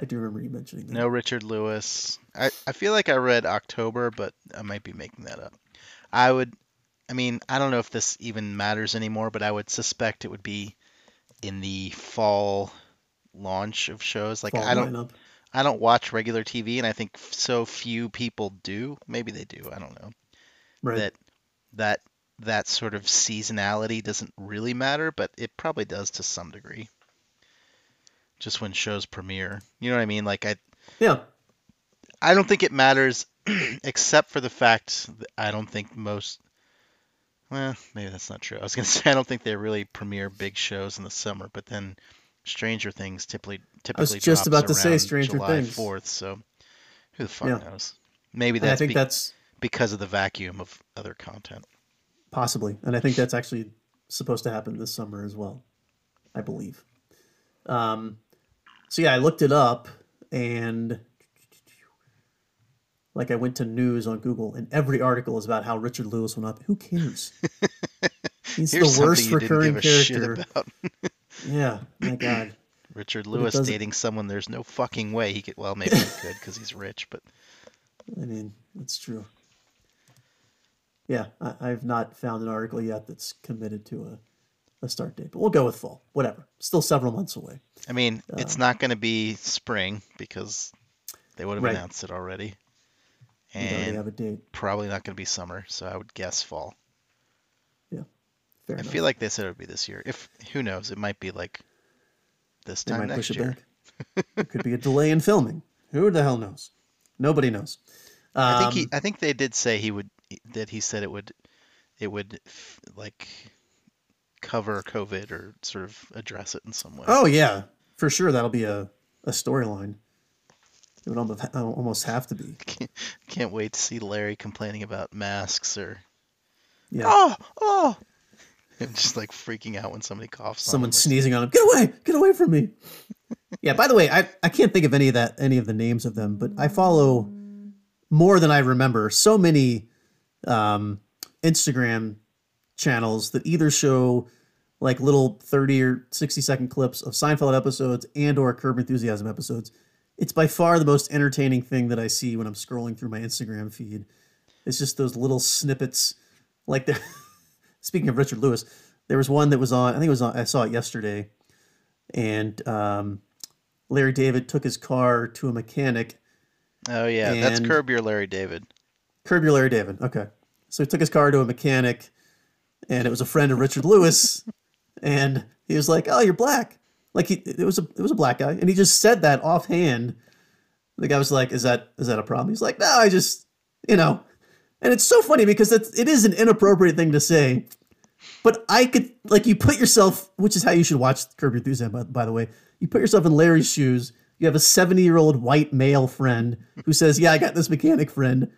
I do remember you mentioning that. No Richard Lewis. I, I feel like I read October, but I might be making that up. I would I mean, I don't know if this even matters anymore, but I would suspect it would be in the fall launch of shows. Like Fall I don't lineup. I don't watch regular TV, and I think so few people do. Maybe they do. I don't know. Right. That that that sort of seasonality doesn't really matter, but it probably does to some degree. Just when shows premiere, you know what I mean? Like I yeah. I don't think it matters, except for the fact that I don't think most. Well, maybe that's not true. I was gonna say I don't think they really premiere big shows in the summer, but then Stranger Things typically typically was just drops about to say Stranger July Things. 4th, so who the fuck Yeah. knows? Maybe And I that's think be- that's because of the vacuum of other content. possibly, and I think that's actually supposed to happen this summer as well. I believe. Um, so yeah, I looked it up, and like I went to news on Google, and every article is about how Richard Lewis went up. Who cares? He's Here's the worst something you didn't recurring give a shit character. Yeah, my God. Richard Lewis dating someone there's no fucking way he could. Well, maybe he could because he's rich, but I mean, that's true. Yeah, I, I've not found an article yet that's committed to a, a start date, but we'll go with fall. Whatever. Still several months away. I mean, it's not going to be spring because they would have Right. announced it already. And have a date. probably not going to be summer, so I would guess fall. Yeah. Fair I enough. feel like they said it would be this year. If who knows, it might be like this they time next it year. back. it could be a delay in filming. Who the hell knows? Nobody knows. I think Um, he. I think they did say he would. That he said it would. It would like cover COVID or sort of address it in some way. Oh yeah, for sure. That'll be a, a storyline. It would almost almost have to be. Can't wait to see Larry complaining about masks or Yeah. oh oh, and just like freaking out when somebody coughs. on Someone or sneezing on him. Get away! Get away from me! yeah. By the way, I I can't think of any of that any of the names of them, but I follow more than I remember. So many um, Instagram channels that either show like little 30 or 60 second clips of Seinfeld episodes and or Curb Enthusiasm episodes. It's by far the most entertaining thing that I see when I'm scrolling through my Instagram feed. It's just those little snippets like the speaking of Richard Lewis, there was one that was on I think it was on I saw it yesterday and um, Larry David took his car to a mechanic Oh yeah, that's Curb Your Larry David. Curb your Larry David. Okay. So he took his car to a mechanic, and it was a friend of Richard Lewis, and he was like, "Oh, you're black." Like he, it was a, it was a black guy, and he just said that offhand. The guy was like, "Is that, is that a problem?" He's like, "No, I just, you know." And it's so funny because it's, it is an inappropriate thing to say, but I could like you put yourself, which is how you should watch Curb Your Enthusiasm. By, by the way, you put yourself in Larry's shoes. You have a 70 year old white male friend who says, "Yeah, I got this mechanic friend."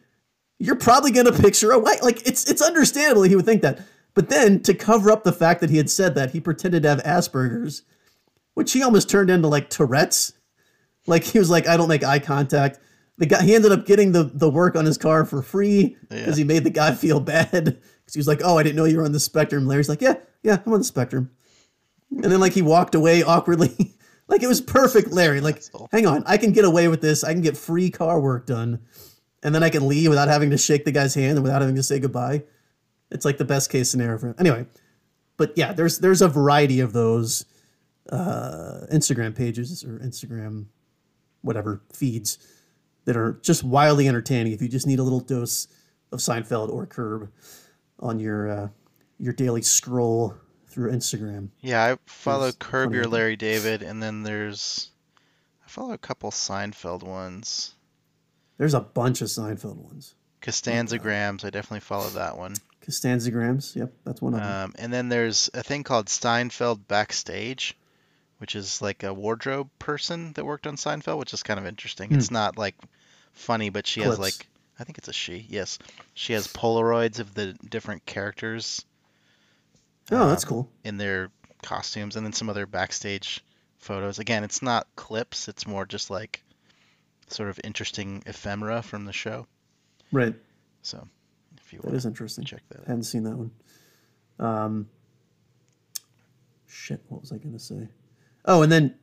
you're probably to picture a white like it's it's understandable he would think that but then to cover up the fact that he had said that he pretended to have asperger's which he almost turned into like tourette's. Like he was like i don't make eye contact. The guy he ended up getting the the work on his car for free because he made the guy feel bad because he was like oh i didn't know you were on the spectrum. Larry's like yeah yeah i'm on the spectrum. And then like he walked away awkwardly. Like it was perfect larry. Like hang on i can get away with this. I can get free car work done and then I can leave without having to shake the guy's hand and without having to say goodbye. It's like the best case scenario for him. Anyway, but yeah, there's there's a variety of those uh, Instagram pages or Instagram whatever feeds that are just wildly entertaining. If you just need a little dose of Seinfeld or Curb on your uh, your daily scroll through Instagram. Yeah, I follow There's Curb Your. Larry David, and then there's I follow a couple Seinfeld ones. There's a bunch of Seinfeld ones. Costanzagrams, I definitely follow that one. Costanzagrams, yep, that's one of them. Um, and then there's a thing called Seinfeld Backstage, which is like a wardrobe person that worked on Seinfeld, which is kind of interesting. It's not like funny, but she has Hmm. Like I think it's a she. Yes, she has Polaroids of the different characters oh, that's um, cool. in their costumes, and then some other backstage photos. Again, it's not clips; it's more just like sort of interesting ephemera from the show. Right. So, if you That is interesting. check that out. hadn't seen that one. Um, shit, what was I going to say? Oh, and then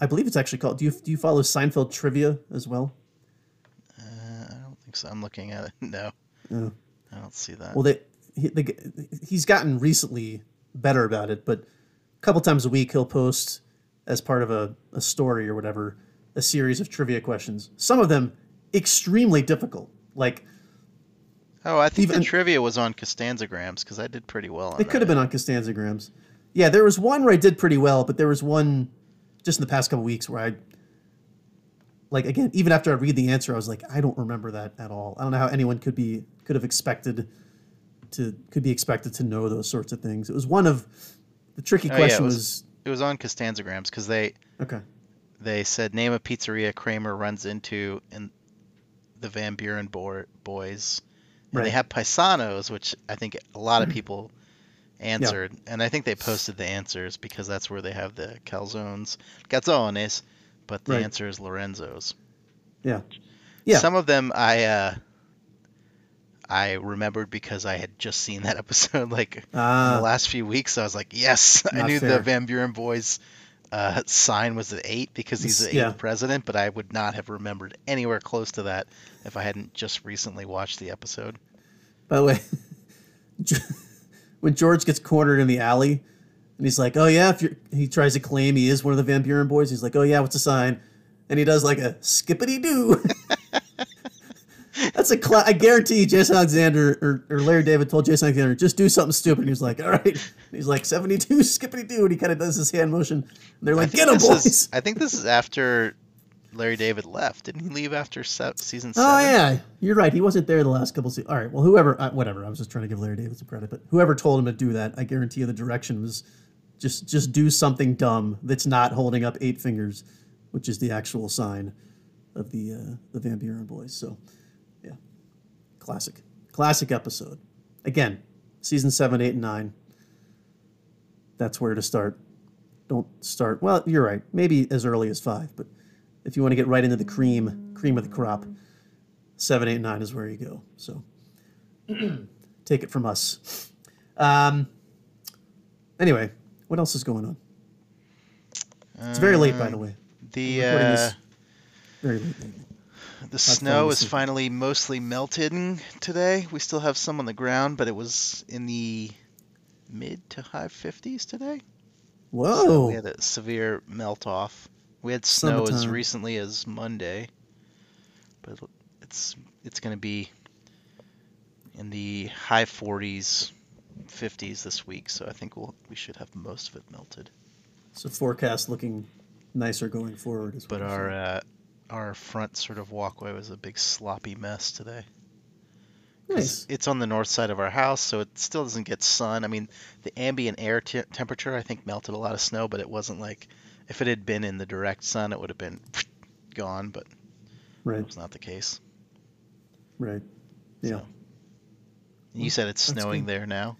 I believe it's actually called. Do you do you follow Seinfeld trivia as well? Uh, I don't think so. I'm looking at it. No, Oh. I don't see that. Well, they he, the, he's gotten recently better about it, but a couple times a week he'll post as part of a, a story or whatever a series of trivia questions. Some of them extremely difficult. Like Oh, I think Even- the trivia was on Costanzagrams because I did pretty well on it could have been on Costanzagrams. Yeah, there was one where I did pretty well, but there was one just in the past couple weeks where I like again, even after I read the answer, I was like, I don't remember that at all. I don't know how anyone could be could have expected to could be expected to know those sorts of things. It was one of the tricky Oh, yeah, it question was- was, It was on Costanzagrams because they okay. they said name a pizzeria Kramer runs into in the Van Buren bo- boys. And they have paisanos, which I think a lot of people answered, and I think they posted the answers because that's where they have the calzones, calzones, but the Right. answer is Lorenzo's. Yeah. Yeah. Some of them I uh, I remembered because I had just seen that episode like in Ah, the last few weeks. I was like, yes, I knew fair. the Van Buren boys uh, sign was at eight because he's the eighth Yeah. president, but I would not have remembered anywhere close to that if I hadn't just recently watched the episode. By the way, when George gets cornered in the alley, and he's like, "Oh yeah," if you're, he tries to claim he is one of the Van Buren boys, he's like, "Oh yeah, what's the sign?" And he does like a skippity doo. That's a cla- I guarantee Jason Alexander or, or Larry David told Jason Alexander just do something stupid. And he was like, "All right." And he's like seventy two skippity doo, and he kind of does his hand motion. And they're like, "Get him, boys!" is- I think this is after Larry David left. Didn't he leave after se- season seven? Oh yeah, you're right. He wasn't there the last couple. Se- All right. Well, whoever, uh, whatever. I was just trying to give Larry David some credit, but whoever told him to do that, I guarantee you the direction was just just do something dumb that's not holding up eight fingers, which is the actual sign of the uh, the Van Buren boys. So, classic, classic episode. Again, season seven, eight, and nine. That's where to start. Don't start. Well, you're right. Maybe as early as five, but if you want to get right into the cream, cream of the crop, seven, eight, nine is where you go. So take it from us. Um, anyway, what else is going on? It's very late, by the way. The uh, very late. The falling snow is finally mostly melted today. We still have some on the ground, but it was in the mid to high 50s today. So Whoa! we had a severe melt off. We had snow as recently as Monday, but it's it's going to be in the high 40s, 50s this week. So I think we'll we should have most of it melted. so forecast looking nicer going forward. Is what But our uh, our front sort of walkway was a big sloppy mess today. nice. It's on the north side of our house, so it still doesn't get sun. I mean, the ambient air te- temperature I think melted a lot of snow, but it wasn't like if it had been in the direct sun, it would have been gone. But Right. that was not the case. Right. Yeah. So- You said it's snowing there now.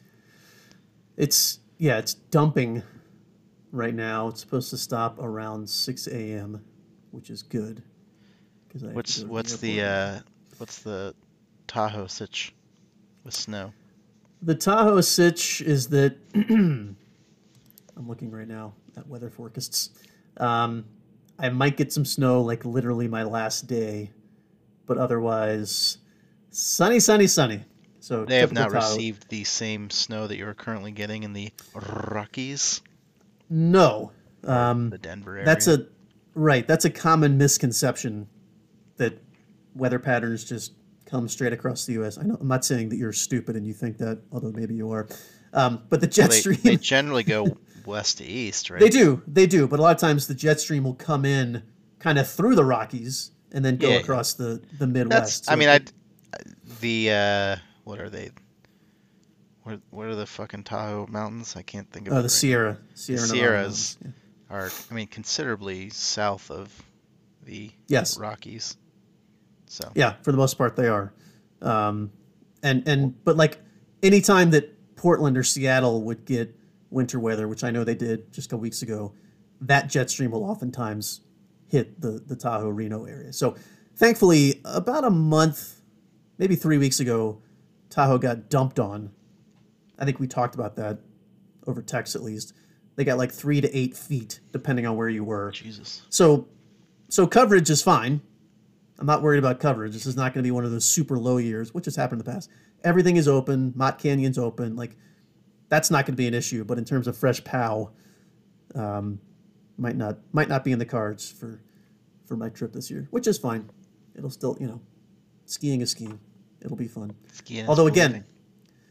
It's yeah, it's dumping right now. It's supposed to stop around six a.m., which is good. 'cause I have to What's to what's the uh, what's the Tahoe sitch with snow? The Tahoe sitch is that I'm looking right now at weather forecasts. Um, I might get some snow like literally my last day, but otherwise sunny, sunny, sunny. So They have not Tahoe. received the same snow that you're currently getting in the Rockies, No, um, the Denver area. that's a right. That's a common misconception weather patterns just come straight across the U.S. I know I'm not saying that you're stupid and you think that, although maybe you are. Um, but the jet Well, they, stream they generally go west to east, right? They do, they do, but a lot of times the jet stream will come in kind of through the Rockies and then go Yeah. across the the Midwest. That's. I mean, I. The uh, what are they? What what are the fucking Tahoe mountains? I can't think of oh, the right Sierra, Sierra Nevada Sierras. Are I mean considerably south of the Yes, Rockies. So yeah, for the most part they are, um, and and but like anytime that Portland or Seattle would get winter weather, which I know they did just a couple weeks ago, that jet stream will oftentimes hit the the Tahoe Reno area. So thankfully, about a month, maybe three weeks ago, Tahoe got dumped on. I think we talked about that over text at least. They got like three to eight feet, depending on where you were. Jesus. So, so coverage is fine. I'm not worried about coverage. This is not going to be one of those super low years, which has happened in the past. everything is open. Mott Canyon's open. Like that's not going to be an issue. But in terms of fresh pow, um, might not might not be in the cards for for my trip this year, which is fine. It'll still you know, skiing is skiing. It'll be fun. Skiing is Although again, believing.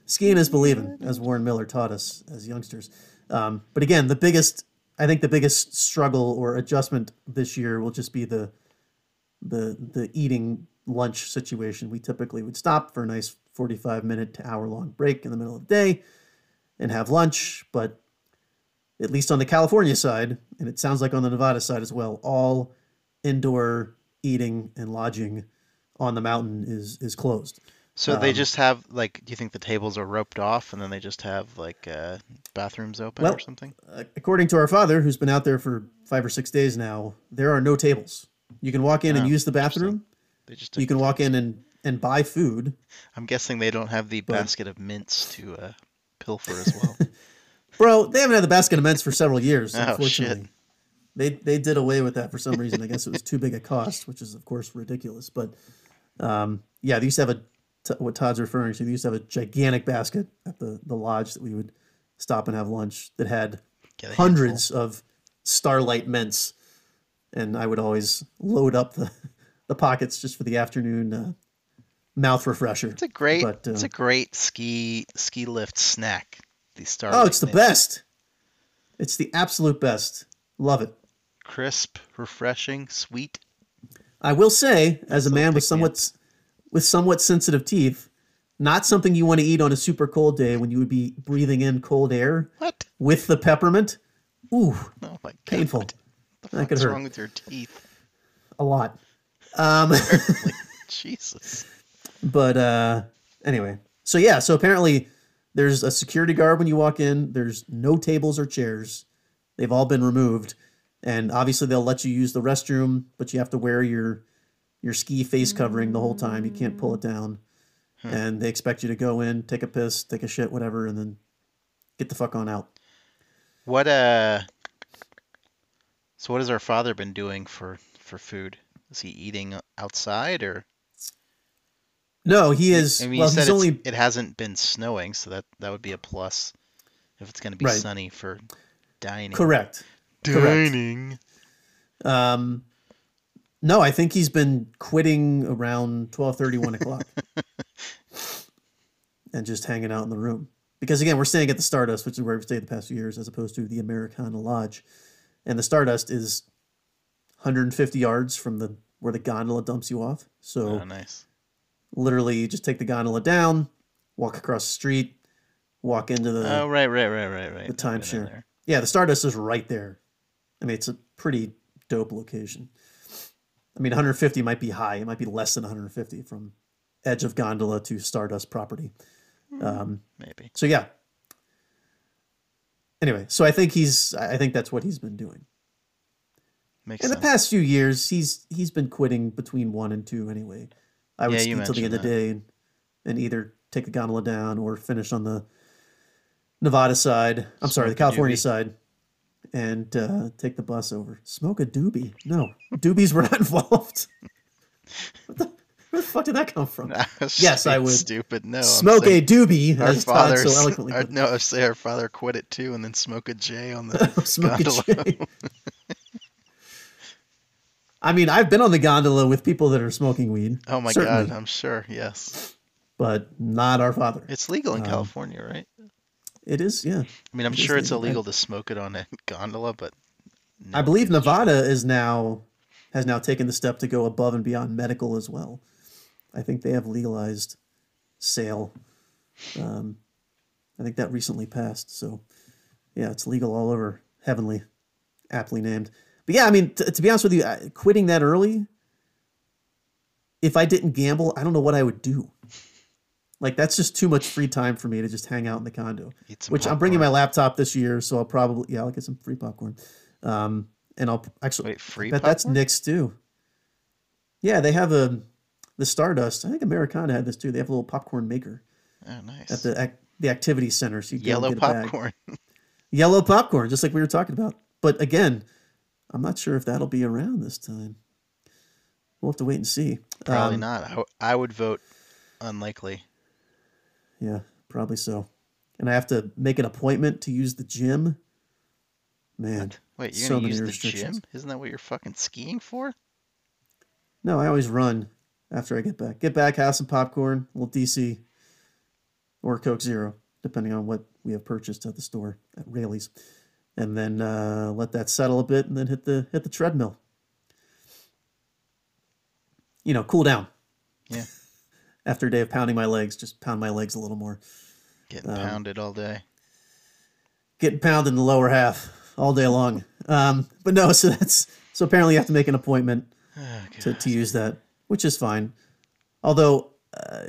skiing is believing, as Warren Miller taught us as youngsters. Um, but again, the biggest, I think, the biggest struggle or adjustment this year will just be the the the eating lunch situation. We typically would stop for a nice forty-five minute to hour long break in the middle of the day and have lunch, but at least on the California side, and it sounds like on the Nevada side as well, all indoor eating and lodging on the mountain is is closed. So they um, just have like, do you think the tables are roped off and then they just have like uh, bathrooms open Well, or something? Uh, according to our father, who's been out there for five or six days now, there are no tables. You can walk in and Oh, use the bathroom. They just You can walk in and, and buy food. I'm guessing they don't have the But- basket of mints to uh, pilfer as well. Bro, they haven't had the basket of mints for several years, Oh, shit. They they did away with that for some reason. I guess it was too big a cost, which is of course ridiculous. But um, yeah, they used to have a t- what Todd's referring to. They used to have a gigantic basket at the the lodge that we would stop and have lunch that had a handful. hundreds of starlight mints, and I would always load up the the pockets just for the afternoon uh, mouth refresher. It's a great, But, it's uh, a great ski ski lift snack. These stars. Oh, it's the best. It's the absolute best. Love it. Crisp, refreshing, sweet. I will say, as a man with somewhat with somewhat sensitive teeth, not something you want to eat on a super cold day when you would be breathing in cold air What? with the peppermint. Ooh, Oh my god. painful. That could fuck's hurt. wrong with your teeth? A lot. Um, Jesus. but uh, anyway, so yeah, so apparently there's a security guard when you walk in. There's no tables or chairs. They've all been removed, and obviously they'll let you use the restroom, but you have to wear your your ski face covering the whole time. You can't pull it down, and they expect you to go in, take a piss, take a shit, whatever, and then get the fuck on out. What uh? So what has our father been doing for for food? Is he eating outside or? No, he is. I mean, well, you said he's only it hasn't been snowing, so that that would be a plus. If it's going to be Right. sunny for dining. correct. correct. Dining. Um, no, I think he's been quitting around twelve thirty, one o'clock, and just hanging out in the room. Because again, we're staying at the Stardust, which is where we've stayed the past few years, as opposed to the Americana Lodge, and the Stardust is 150 yards from the where the gondola dumps you off. So Oh, nice. literally, you just take the gondola down, walk across the street, walk into the Oh, right, right, right, right, right. the I've been in timeshare. Yeah, the Stardust is right there. I mean, it's a pretty dope location. I mean, 150 might be high. It might be less than 150 from edge of gondola to Stardust property. Um, Maybe. so yeah. Anyway, so I think he's. I think that's what he's been doing Makes in the past few years. He's he's been quitting between one and two anyway. I would Yeah, ski till the end of the day and, and either take the gondola down or finish on the Nevada side. I'm sorry, the California doobie. side, and uh, take the bus over. Smoke a doobie? No, doobies were not involved. what the, where the fuck did that come from? Yes, I would. Stupid. No. Smoke a doobie, Our father. so eloquently our, no, say our father quit it too, and then smoke a J on the Smoke a gondola. J. I mean, I've been on the gondola with people that are smoking weed. Oh my certainly, god, I'm sure. Yes, but not our father. it's legal in Um, California, right? It is, yeah. I mean, I'm it sure it's legal. I- illegal to smoke it on a gondola, but no I believe a. Nevada is now has now taken the step to go above and beyond medical as well. I think they have legalized sale. Um, I think that recently passed. So, yeah, it's legal all over. Heavenly, aptly named. But yeah, I mean, t- to be honest with you, I- quitting that early. If I didn't gamble, I don't know what I would do. Like that's just too much free time for me to just hang out in the condo. Which I'm bringing my laptop this year, so I'll probably yeah I'll get some free popcorn. Um, and I'll actually Wait, free I bet that's popcorn? Nick's too. Yeah, they have a the Stardust. I think Americana had this too. They have a little popcorn maker Oh, nice. at the ac- the activity center, so you Yellow get a bag. popcorn. Yellow popcorn, just like we were talking about. But again, I'm not sure if that'll be around this time. We'll have to wait and see. Probably Um, not. I, w- I would vote unlikely. Yeah, probably so. And I have to make an appointment to use the gym. Man, Wait, you're so gonna use the gym? Isn't that what you're fucking skiing for? No, I always run after I get back. Get back, have some popcorn, a little DC, or Coke Zero, depending on what we have purchased at the store at Raley's, and then uh, let that settle a bit, and then hit the hit the treadmill. You know, cool down. Yeah. After a day of pounding my legs, just pound my legs a little more. Getting Um, pounded all day. Getting pounded in the lower half all day long. Um, but no, so that's so apparently you have to make an appointment. Oh, to, to use that, which is fine. Although uh,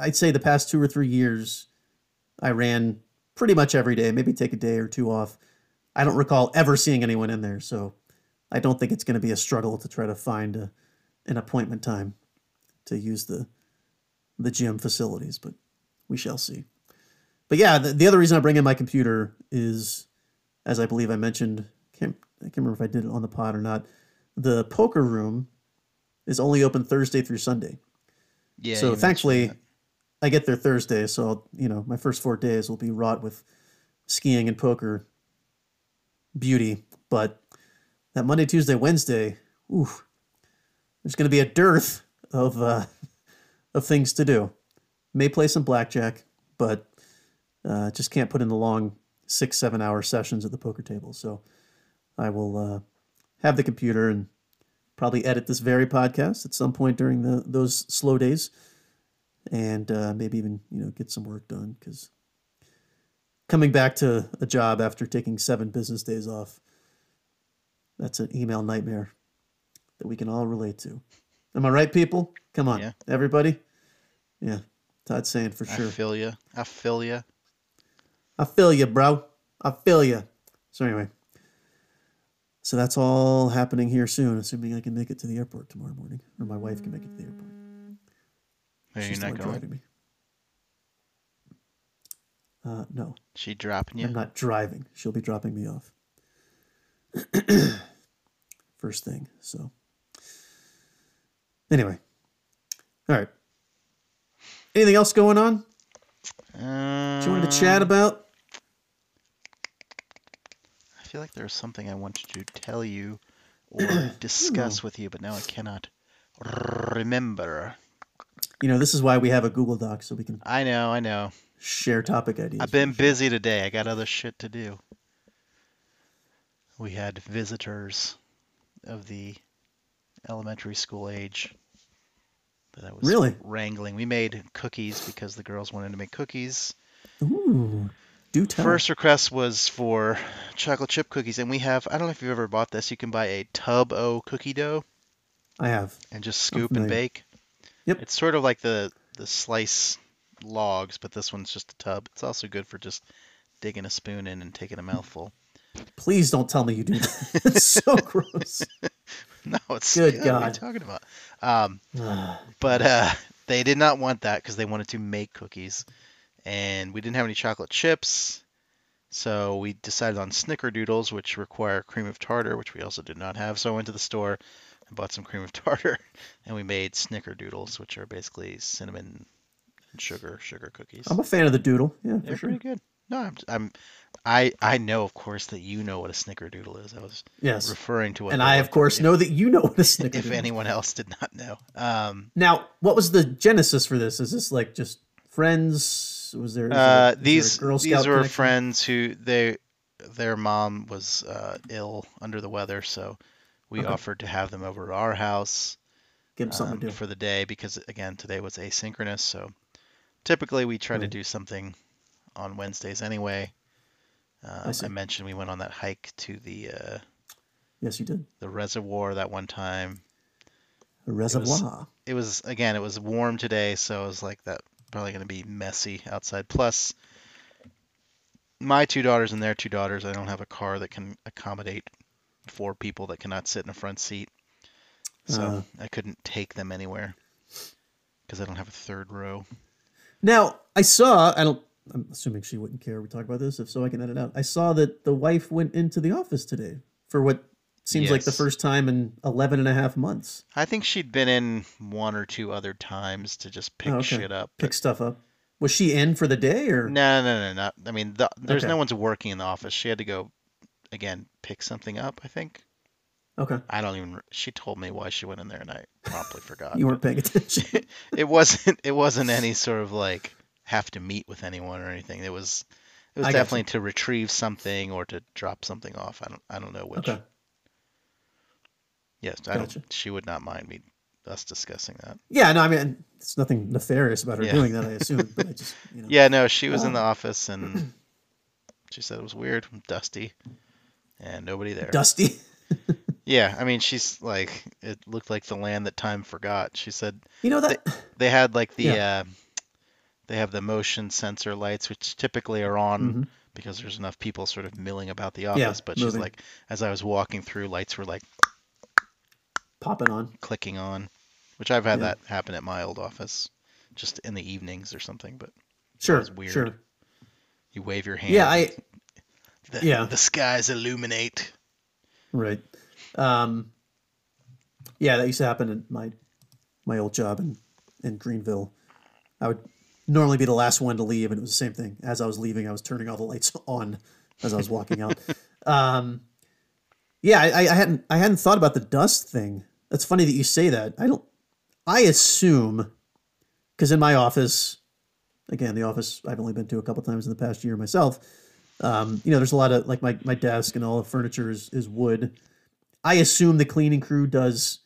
I'd say the past two or three years, I ran pretty much every day, maybe take a day or two off. I don't recall ever seeing anyone in there, so I don't think it's going to be a struggle to try to find a, an appointment time to use the the gym facilities, but we shall see. But yeah, the, the other reason I bring in my computer is, as I believe I mentioned, can't, I can't remember if I did it on the pod or not. The poker room is only open Thursday through Sunday. Yeah. so thankfully. I get there Thursday. So I'll, you know, my first four days will be wrought with skiing and poker beauty. But that Monday, Tuesday, Wednesday, ooh, there's going to be a dearth of uh, of things to do. May play some blackjack, but uh, just can't put in the long six, seven hour sessions at the poker table. So I will uh, have the computer and probably edit this very podcast at some point during the those slow days, and uh, maybe even you know get some work done because coming back to a job after taking seven business days off, that's an email nightmare that we can all relate to. Am I right, people? Come on, Yeah. everybody. Yeah, Todd's saying for sure. I feel you. I feel you. I feel you, bro. I feel you. So anyway, so that's all happening here soon, assuming I can make it to the airport tomorrow morning, or my wife can make it to the airport. Are She's not going? driving me. Uh, no, She dropping you? I'm not driving. She'll be dropping me off. First thing. So anyway, all right. Anything else going on? Uh, Do you want to chat about? Feel like there's something I wanted to tell you or discuss with you, but now I cannot remember. You know, this is why we have a Google Doc so we can I know, I know. share topic ideas. I've been busy today. I got other shit to do. We had visitors of the elementary school age that I was Really? wrangling. We made cookies because the girls wanted to make cookies. Ooh, do tell. First request was for chocolate chip cookies, and we have I don't know if you've ever bought this. You can buy a tub o cookie dough I have. and just scoop and bake. Yep. It's sort of like the the slice logs, but this one's just a tub. It's also good for just digging a spoon in and taking a mouthful. Please don't tell me you do that. it's so gross. No, it's Good God, What are you talking about? Um, but uh, they did not want that because they wanted to make cookies, and we didn't have any chocolate chips, so we decided on snickerdoodles, which require cream of tartar, which we also did not have. So I went to the store and bought some cream of tartar, and we made snickerdoodles, which are basically cinnamon and sugar sugar cookies. I'm a fan of the doodle. Yeah, for They're sure. pretty good. No, I'm, I'm I I know of course that you know what a snickerdoodle is. I was Yes. referring to what And I, of course, if- know that you know what a snickerdoodle is. If anyone else did not know. Um, Now, what was the genesis for this? Is this like just friends? Was there, there- uh, there these Girl these were connection? friends who they their mom was uh, ill under the weather, so we Okay. offered to have them over to our house Give them something um, to do. for the day because again today was asynchronous. So typically we try to do something on Wednesdays anyway. Um, see. I mentioned we went on that hike to the uh, Yes, you did. the reservoir that one time. A reservoir. it was again it was warm today so it was like that probably going to be messy outside plus my two daughters and their two daughters i don't have a car that can accommodate four people that cannot sit in a front seat so Uh. i couldn't take them anywhere because i don't have a third row Now, I saw, I don't, I'm assuming she wouldn't care we talk about this. If so, I can edit out. I saw that the wife went into the office today for what seems like the first time in 11 and a half months. i think she'd been in one or two other times to just pick Oh, okay. shit up Pick stuff up. Was she in for the day or? No, no, no, no. I mean, the, there's Okay. no one's working in the office. She had to go, again, pick something up. I think. Okay, I don't even. She told me why she went in there, and I promptly forgot. you weren't paying attention. it wasn't. It wasn't any sort of like have to meet with anyone or anything. It was. It was I definitely to retrieve something or to drop something off. I don't. I don't know which. okay, Yes, I Gotcha. don't. She would not mind me us discussing that. yeah, no, I mean it's nothing nefarious about her Yeah. doing that. I assume, but I just you know. Yeah, no, she was in the office and she said it was weird, dusty, and nobody there. Dusty. Yeah, I mean, she's like, it looked like the land that time forgot. She said You know that? they had like the, Yeah. uh, they have the motion sensor lights, which typically are on Mhm. because there's enough people sort of milling about the Yeah, office. but she's moving. like, as I was walking through, lights were like Popping on. clicking on, which I've had Yeah. that happen at my old office, just in the evenings or something. But Sure, weird. sure. you wave your hand. Yeah, I the, yeah. the skies illuminate. right. Um, yeah, that used to happen at my my old job in in Greenville. I would normally be the last one to leave, and it was the same thing. As I was leaving, I was turning all the lights on as I was walking out. um, yeah, I, I hadn't I hadn't thought about the dust thing. That's funny that you say that. I don't. I assume because in my office, again, the office I've only been to a couple times in the past year myself. Um, you know, there's a lot of like my my desk and all the furniture is, is wood. I assume the cleaning crew does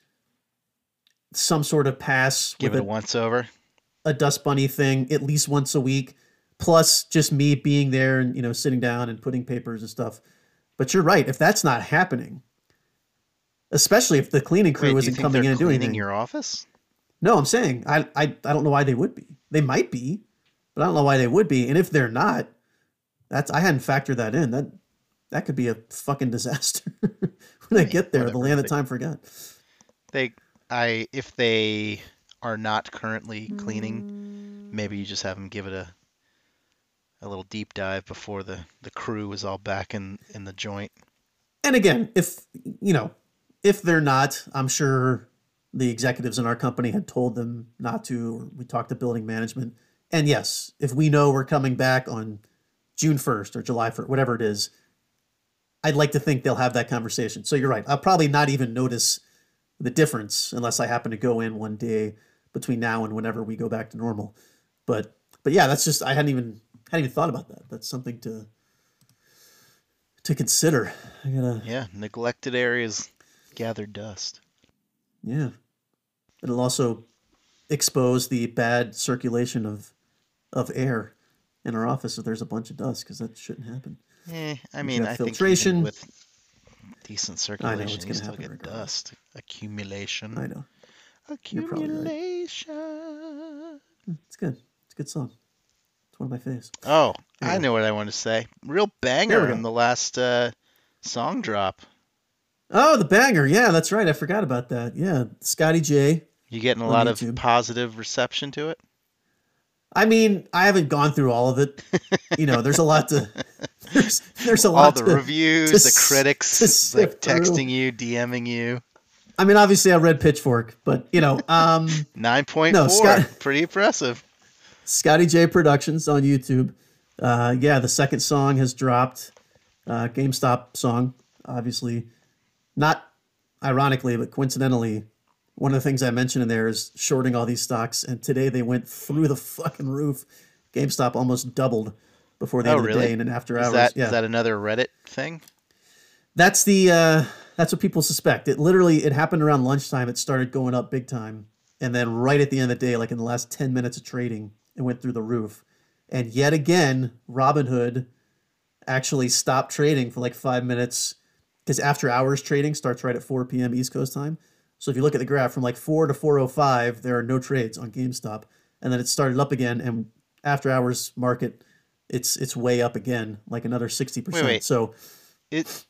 some sort of pass Give it a, a once over. a dust bunny thing at least once a week, plus just me being there and you know sitting down and putting papers and stuff. But you're right. If that's not happening, especially if the cleaning crew Wait, isn't coming they're in and doing cleaning anything, your office? no, I'm saying I, I I don't know why they would be. They might be, but I don't know why they would be. And if they're not, that's I hadn't factored that in. That that could be a fucking disaster when I mean, get there. The land that They- time forgot. They, I, if they are not currently cleaning, mm. maybe you just have them give it a, a little deep dive before the the crew is all back in in the joint. And again, if you know, if they're not, I'm sure the executives in our company had told them not to. We talked to building management, and yes, if we know we're coming back on June 1st or July 1st, whatever it is, I'd like to think they'll have that conversation. So you're right. I'll probably not even notice the difference unless I happen to go in one day between now and whenever we go back to normal. But but yeah, that's just I hadn't even hadn't even thought about that. That's something to to consider. I gotta Yeah, neglected areas gather dust. yeah. It'll also expose the bad circulation of of air in our office if there's a bunch of dust because that shouldn't happen. Eh, I mean, I think filtration. even with decent circulation, it's circulation, gonna you still get regardless. dust accumulation. I know. You're right. Accumulation. It's good. It's a good song. It's one of my faves. Oh, I know what I want to say. Real banger in the last uh, song drop. Oh, the banger. Yeah, that's right. I forgot about that. Yeah. Scotty J. You getting a lot of positive reception to it? I mean, I haven't gone through all of it. You know, there's a lot to there's there's a All lot the to, reviews, to the critics, like texting you, DMing you. I mean, obviously I read Pitchfork, but you know, um Nine point No, four, Scott- pretty impressive. Scotty J Productions on YouTube. Uh, yeah, the second song has dropped. Uh, GameStop song, obviously. Not ironically, but coincidentally, one of the things I mentioned in there is shorting all these stocks, and today they went through the fucking roof. GameStop almost doubled before the Oh, end of the day, and then after Is hours. that is yeah, that another Reddit thing? that's the uh, that's what people suspect. It literally it happened around lunchtime. It started going up big time, and then right at the end of the day, like in the last ten minutes of trading, it went through the roof. And yet again, Robinhood actually stopped trading for like five minutes because after hours trading starts right at 4 p.m. East Coast time. So if you look at the graph from like 4 to 4:05, there are no trades on GameStop, and then it started up again. And after hours market, it's it's way up again, like another 60 percent. wait. So It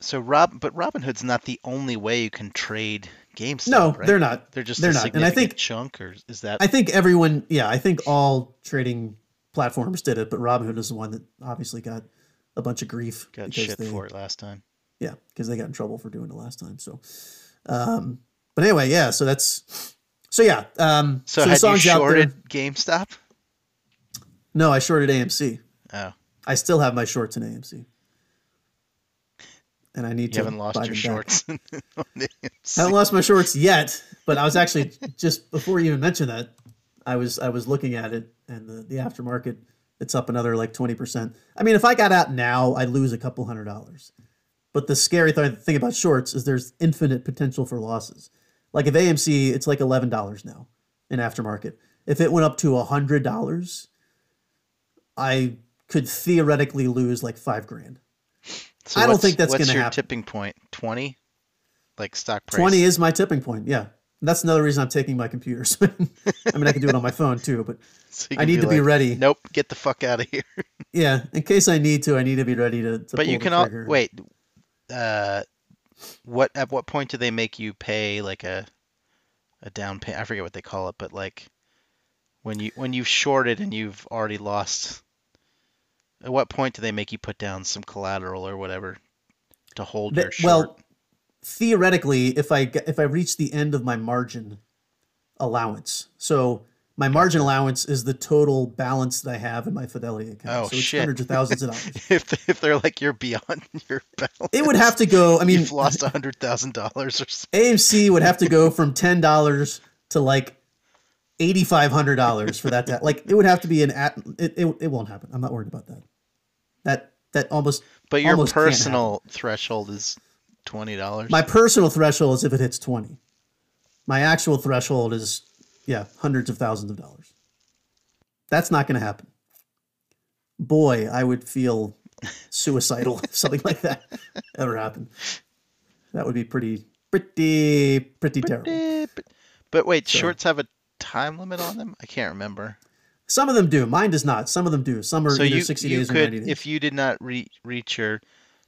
so Rob, but Robinhood's not the only way you can trade GameStop. no, right? they're not. They're just they're a not. And I think chunk, or is that I think everyone, yeah, I think all trading platforms did it, but Robinhood is the one that obviously got a bunch of grief got shit they, for it last time? Yeah, because they got in trouble for doing it last time. So, um, but anyway, yeah, so that's so yeah. Um, So, the had you song's there. shorted GameStop? No, I shorted AMC. Oh, I still have my shorts in AMC. And I need you to haven't lost your shorts. on the I haven't lost my shorts yet, but I was actually just before you even mentioned that, I was I was looking at it and the, the aftermarket it's up another like 20%. I mean, if I got out now, I'd lose a couple hundred dollars. But the scary th- thing about shorts is there's infinite potential for losses. Like if AMC, it's like $11 now in aftermarket. If it went up to $100, I could theoretically lose like 5 grand. So I don't think that's gonna happen. What's your tipping point? Twenty, like stock price. 20 is my tipping point. Yeah. That's another reason I'm taking my computer. I mean, I can do it on my phone too, but So I need to be ready. Nope, get the fuck out of here. Yeah, in case I need to, I need to be ready to. to but pull you can all wait. Uh, what at what point do they make you pay like a a down pay? I forget what they call it, but like when you when you've shorted and you've already lost. At what point do they make you put down some collateral or whatever to hold Th- your short? well, theoretically, if I get- if I reach the end of my margin allowance, so my margin allowance is the total balance that I have in my Fidelity account. Oh, so it's shit. hundreds of thousands of dollars. if if they're like you're beyond your balance, It would have to go. I mean, you've lost a hundred thousand dollars or something. AMC would have to go from ten dollars to like eighty five hundred dollars for that. To, like it would have to be an at. It, it it won't happen. I'm not worried about that. That that almost But your almost personal threshold is twenty dollars. My personal threshold is if it hits 20. My actual threshold is, yeah, hundreds of thousands of dollars. That's not going to happen. Boy, I would feel suicidal if something like that ever happened. That would be pretty, pretty, pretty terrible. Eh, but, but wait, So- shorts have a time limit on them? I can't remember. Some of them do. Mine does not. Some of them do. Some are So either you 60 you days or could 90 days. if you did not re- reach your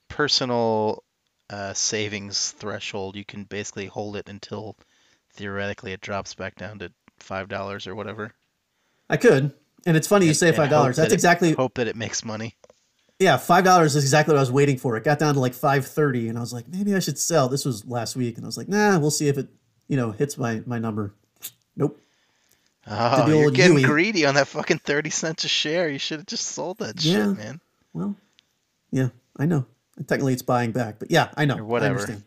personal uh, savings threshold, you can basically hold it until theoretically it drops back down to five dollars or whatever. I could. And it's funny you say $5. hope that That's it- exactly, Hope that it makes money. Yeah, five dollars is exactly what I was waiting for. It got down to like five thirty, and I was like, maybe I should sell. This was last week, and I was like, nah, we'll see if it, you know, hits my my number. Nope. Oh, you're getting Yui. greedy on that fucking thirty cents a share. You should have just sold that Yeah. shit, man. Well, yeah, I know. Technically, it's buying back, but yeah, I know. Or whatever.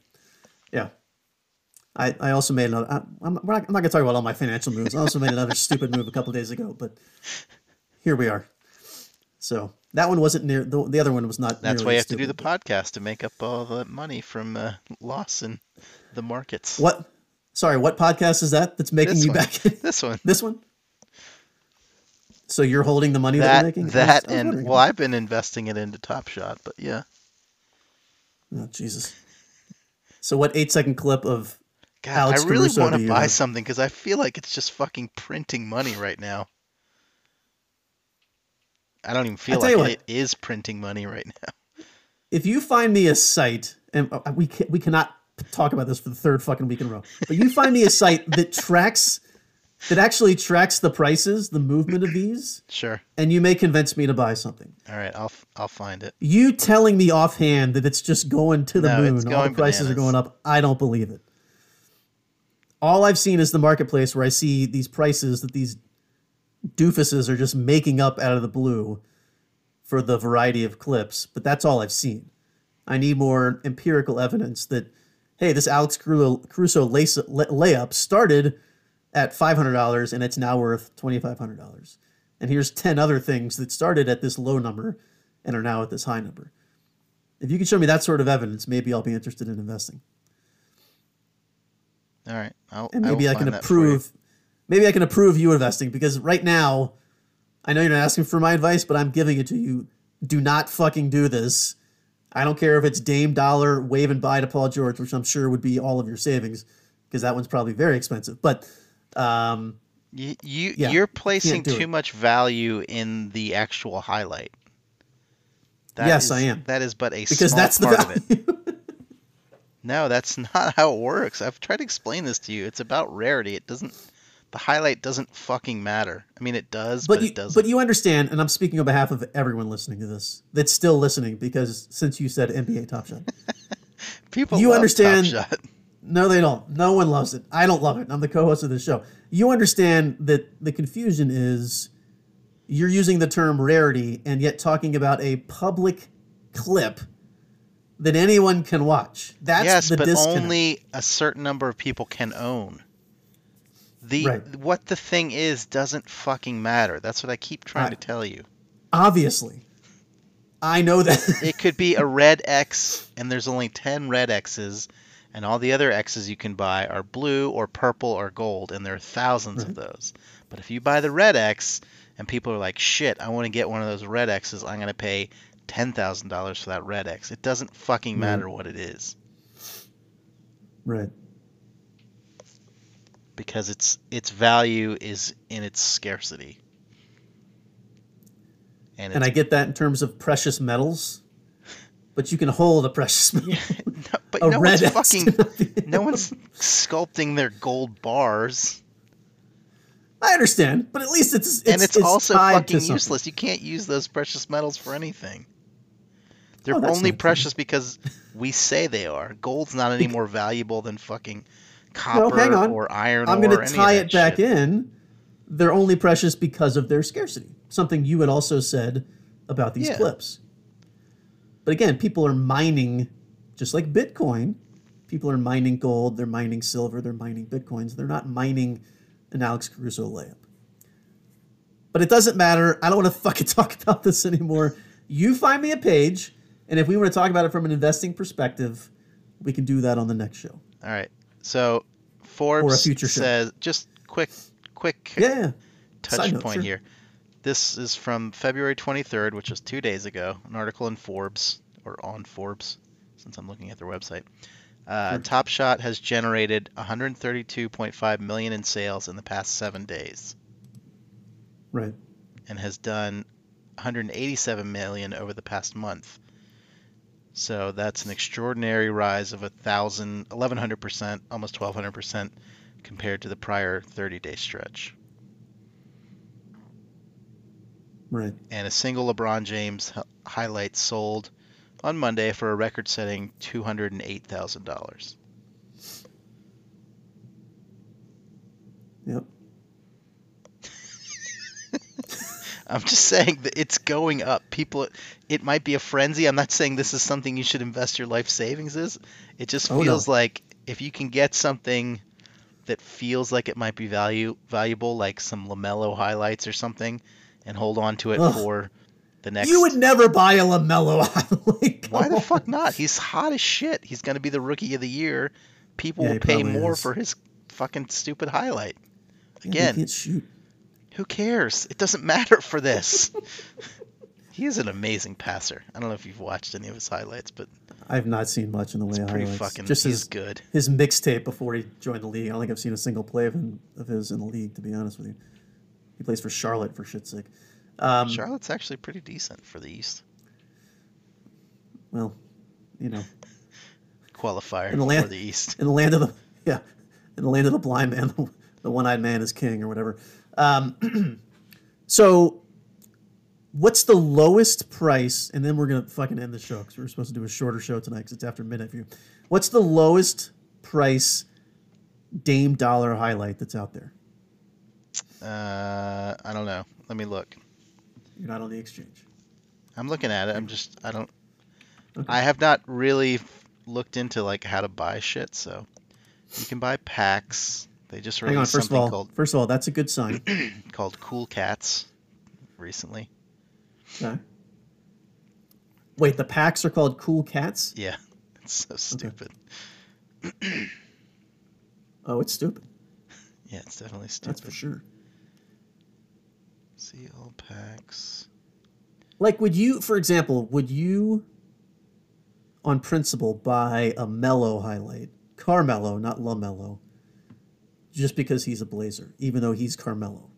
I I, also made another. I'm, not, I'm not gonna talk about all my financial moves. I also made another stupid move a couple days ago, but here we are. So that one wasn't near. The, the other one was not. That's why you have to do the podcast to make up all the money from uh, loss in the markets. What? Sorry, what podcast is that? That's making This you one. back. This one. This one. So you're holding the money that, That you're making? That and wondering. well, I've been investing it into Top Shot, but yeah. oh Jesus. So what eight second clip of God, Alex I really want to buy have? something because I feel like it's just fucking printing money right now. I don't even feel like what. it is printing money right now. if you find me a site and uh, we ca- we cannot talk about this for the third fucking week in a row, but you find me a site that tracks that actually tracks the prices, the movement of these, Sure. and you may convince me to buy something. All right, I'll I'll find it. You telling me offhand that it's just going to the No, moon, all the prices are going up, I don't believe it. All I've seen is the marketplace where I see these prices that these doofuses are just making up out of the blue for the variety of clips, but that's all I've seen. I need more empirical evidence that, hey, this Alex Cru- Caruso layup started at $500 and it's now worth $2,500. And here's 10 other things that started at this low number and are now at this high number. If you can show me that sort of evidence, maybe I'll be interested in investing. All right, I'll And maybe I, find can that for you. approve maybe I can approve you investing because right now I know you're not asking for my advice, but I'm giving it to you. Do not fucking do this. I don't care if it's Dame Dollar, wave and buy to Paul George, which I'm sure would be all of your savings, because that one's probably very expensive. But um, You, you Yeah, you're placing too it. much value in the actual highlight. That Yes, is- I am. That is but a because small that's the part of it. No, that's not how it works. I've tried to explain this to you. It's about rarity. It doesn't. The highlight doesn't fucking matter. I mean, it does, but, but you, it doesn't. but you understand, and I'm speaking on behalf of everyone listening to this that's still listening, because since you said NBA Top Shot, People you love understand- Top Shot. No, they don't. No one loves it. I don't love it. I'm the co-host of the show. You understand that the confusion is you're using the term rarity and yet talking about a public clip that anyone can watch. That's yes, the but disconnect. only a certain number of people can own. The Right. what the thing is doesn't fucking matter. That's what I keep trying Right. to tell you. Obviously. I know that. It could be a red X and there's only 10 red X's and all the other X's you can buy are blue or purple or gold and there are thousands of those. But if you buy the red X and people are like, "Shit, I want to get one of those red X's. I'm going to pay $10,000 for that red X." It doesn't fucking matter what it is. right. because its its value is in its scarcity. And, And I get that in terms of precious metals, but you can hold a precious metal. no, but a no red one's X fucking no one's sculpting their gold bars, I understand, but at least it's, it's and it's, also tied fucking useless. You can't use those precious metals for anything. They're Oh, only precious because we say they are. Gold's not any more valuable than fucking copper No, hang on. or iron I'm going to tie it back shit. in. They're only precious because of their scarcity. Something you had also said about these Yeah. clips. But again, people are mining, just like Bitcoin. People are mining gold, they're mining silver, they're mining bitcoins. They're not mining an Alex Caruso layup. But it doesn't matter. I don't want to fucking talk about this anymore. You find me a page, and if we want to talk about it from an investing perspective, we can do that on the next show. All right. So Forbes future show. says just quick quick Yeah. touch note, point sure. here. This is from February 23rd, which was two days ago. An article in Forbes or on Forbes, since I'm looking at their website. Uh, Sure. Top Shot has generated 132.5 million in sales in the past seven days, Right. and has done 187 million over the past month. So that's an extraordinary rise of a thousand, 1100 percent, almost 1200 percent, compared to the prior 30-day stretch. Right. and a single LeBron James highlight sold on Monday for a record-setting two hundred and eight thousand dollars. Yep. I'm just saying that it's going up. People, it might be a frenzy. I'm not saying this is something you should invest your life savings is. It just Oh, no. feels like if you can get something that feels like it might be value valuable, like some LaMelo highlights or something, and hold on to it Ugh. for the next. You would never buy a LaMelo highlight. Why the fuck not? He's hot as shit. He's going to be the rookie of the year. People Yeah, will pay more is. for his fucking stupid highlight. Yeah, he Again, can't shoot. Who cares? It doesn't matter for this. he is an amazing passer. I don't know if you've watched any of his highlights, but I've not seen much in the way pretty highlights. fucking. Just he's his good. his mixtape before he joined the league. I don't think I've seen a single play of him of his in the league. To be honest with you, he plays for Charlotte for shit's sake. Um, Charlotte's actually pretty decent for the East Well, you know, qualifier In the for land- the East. in the land of the yeah, in the land of the blind man, the one-eyed man is king or whatever. Um, so, what's the lowest price? And then we're gonna fucking end the show because we are supposed to do a shorter show tonight because it's after midnight for you. What's the lowest price Dame Dollar highlight that's out there? Uh, I don't know. Let me look. You're not on the exchange. I'm looking at it. I'm just. I don't. Okay. I have not really looked into like how to buy shit. So you can buy packs. They just Hang on. released First of something all, called first of all, that's a good sign. called Cool Cats recently. Okay. Wait, the packs are called Cool Cats. Yeah, it's so stupid. Oh, it's stupid. Yeah, it's definitely stupid. That's for sure. See all packs. Like, would you, for example, would you, on principle, buy a Melo highlight, Carmelo, not LaMelo, just because he's a Blazer, even though he's Carmelo?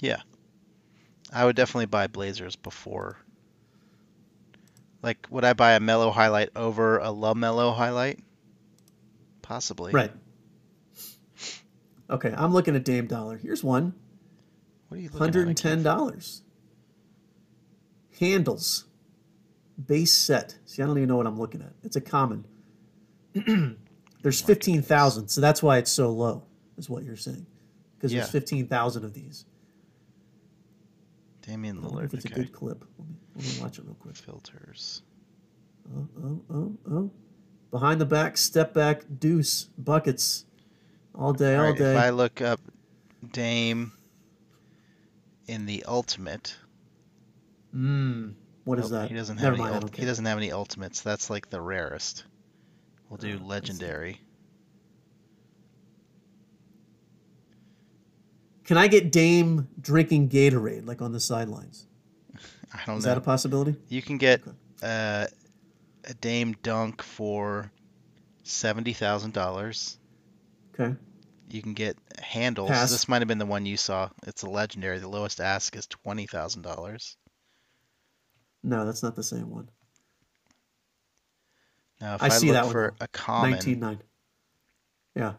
Yeah, I would definitely buy Blazers before. Like, would I buy a Melo highlight over a LaMelo highlight? Possibly. Right. Okay, I'm looking at Dame Dollar. Here's one, What are you looking hundred at? dollars. Handles, base set. See, I don't even know what I'm looking at. It's a common. There's fifteen thousand, so that's why it's so low. Is what you're saying? Because Yeah. there's fifteen thousand of these. Damian wonder if Lillard. it's a good clip. Let me, let me watch it real quick. Filters. Oh, oh, oh, oh. Behind the back, step back, deuce, buckets. All day, All all right, day. if I look up Dame in the ultimate, Mmm. What is nope, that? He doesn't Never have mind, any. Don't Ult- he doesn't have any ultimates. That's like the rarest. We'll do see. legendary. Can I get Dame drinking Gatorade, like on the sidelines? I don't Is know. Is that a possibility? You can get Okay. uh, a Dame dunk for seventy thousand dollars. Okay. You can get handles. Pass. This might have been the one you saw. It's a legendary. The lowest ask is twenty thousand dollars. No, that's not the same one. Now, if I I, see look that one, for though. a common, 19.9. Yeah.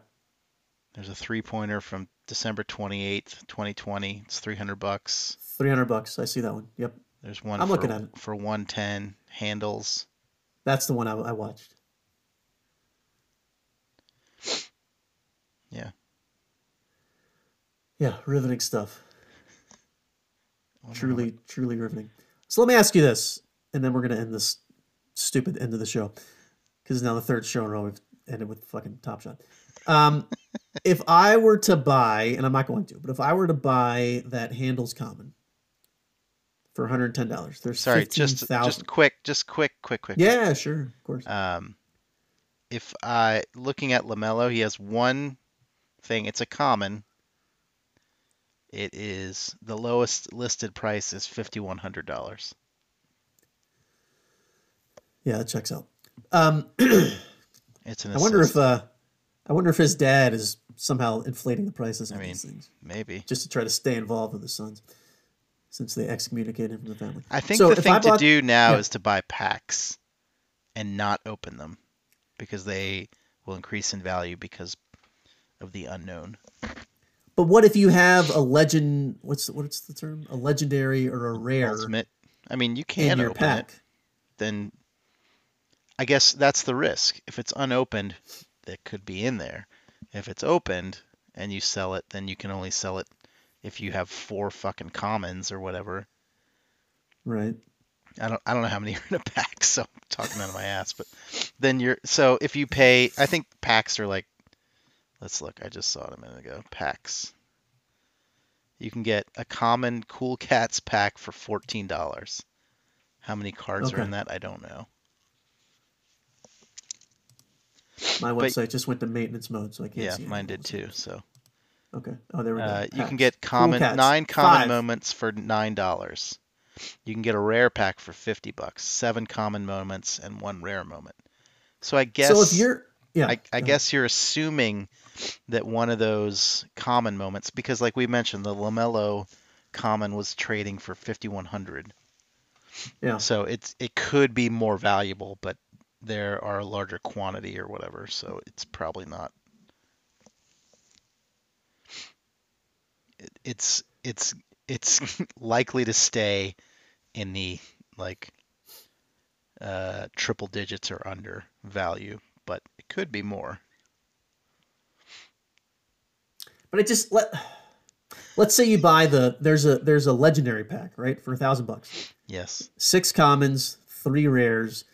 there's a three-pointer from December twenty eighth, twenty twenty. It's three hundred bucks. 300 bucks. I see that one. Yep. There's one I'm for, looking at it. for one ten handles. That's the one I, I watched. Yeah. Yeah, riveting stuff. I wonder how Truly, truly riveting. So let me ask you this, and then we're gonna end this stupid end of the show because now the third show in a row we've ended with fucking Top Shot. Um, if I were to buy, and I'm not going to, but if I were to buy that Handles Common for 110 dollars, there's Sorry, just 15,000. just quick, just quick, quick, quick. yeah, sure, of course. Um, if I looking at LaMelo, he has one thing. It's a common. It is the lowest listed price is fifty one hundred dollars. yeah, that checks out. Um, It's an. I wonder if uh, I wonder if his dad is somehow inflating the prices on I mean, these things maybe. just to try to stay involved with the sons, since they excommunicated him from the family. I think So the thing I to do now yeah. is to buy packs and not open them because they will increase in value because of the unknown. But what if you have a legend? What's what's the term? A legendary or a rare Ultimate. I mean, you can your open it. pack? then I guess that's the risk. If it's unopened, that could be in there. If it's opened and you sell it, then you can only sell it if you have four fucking commons or whatever. Right. I don't I don't know how many are in a pack, so I'm talking out of my ass, but then you're so if you pay I think packs are like let's look, I just saw it a minute ago. Packs. You can get a common Cool Cats pack for fourteen dollars. How many cards are in that? I don't know. My But- website just went to maintenance mode, so I can't Yeah, see. mine did too. So Okay. Oh, there we go. uh, you can get common Cats. nine common Five. moments for nine dollars. You can get a rare pack for fifty bucks. Seven common moments and one rare moment. So I guess So if you're, yeah, I, I guess you're assuming that one of those common moments, because like we mentioned, the LaMelo common was trading for 5100. Yeah. So it's it could be more valuable, but there are a larger quantity or whatever, so it's probably not. It, it's it's it's likely to stay in the like uh, triple digits or under value, but it could be more. But it just let. Let's say you buy the there's a there's a legendary pack right for a thousand bucks. Yes. Six commons, three rares,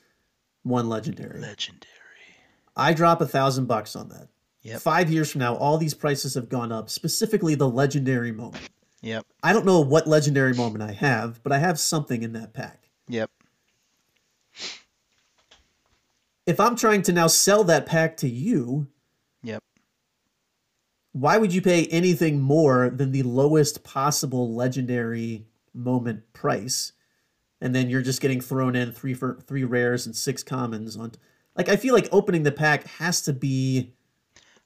one legendary. Legendary. I drop a thousand bucks on that. Yep. Five years from now, all these prices have gone up. Specifically, the legendary moment. Yep. I don't know what legendary moment I have, but I have something in that pack. Yep. If I'm trying to now sell that pack to you, Yep. why would you pay anything more than the lowest possible legendary moment price? And then you're just getting thrown in three for three rares and six commons on. Like I feel like opening the pack has to be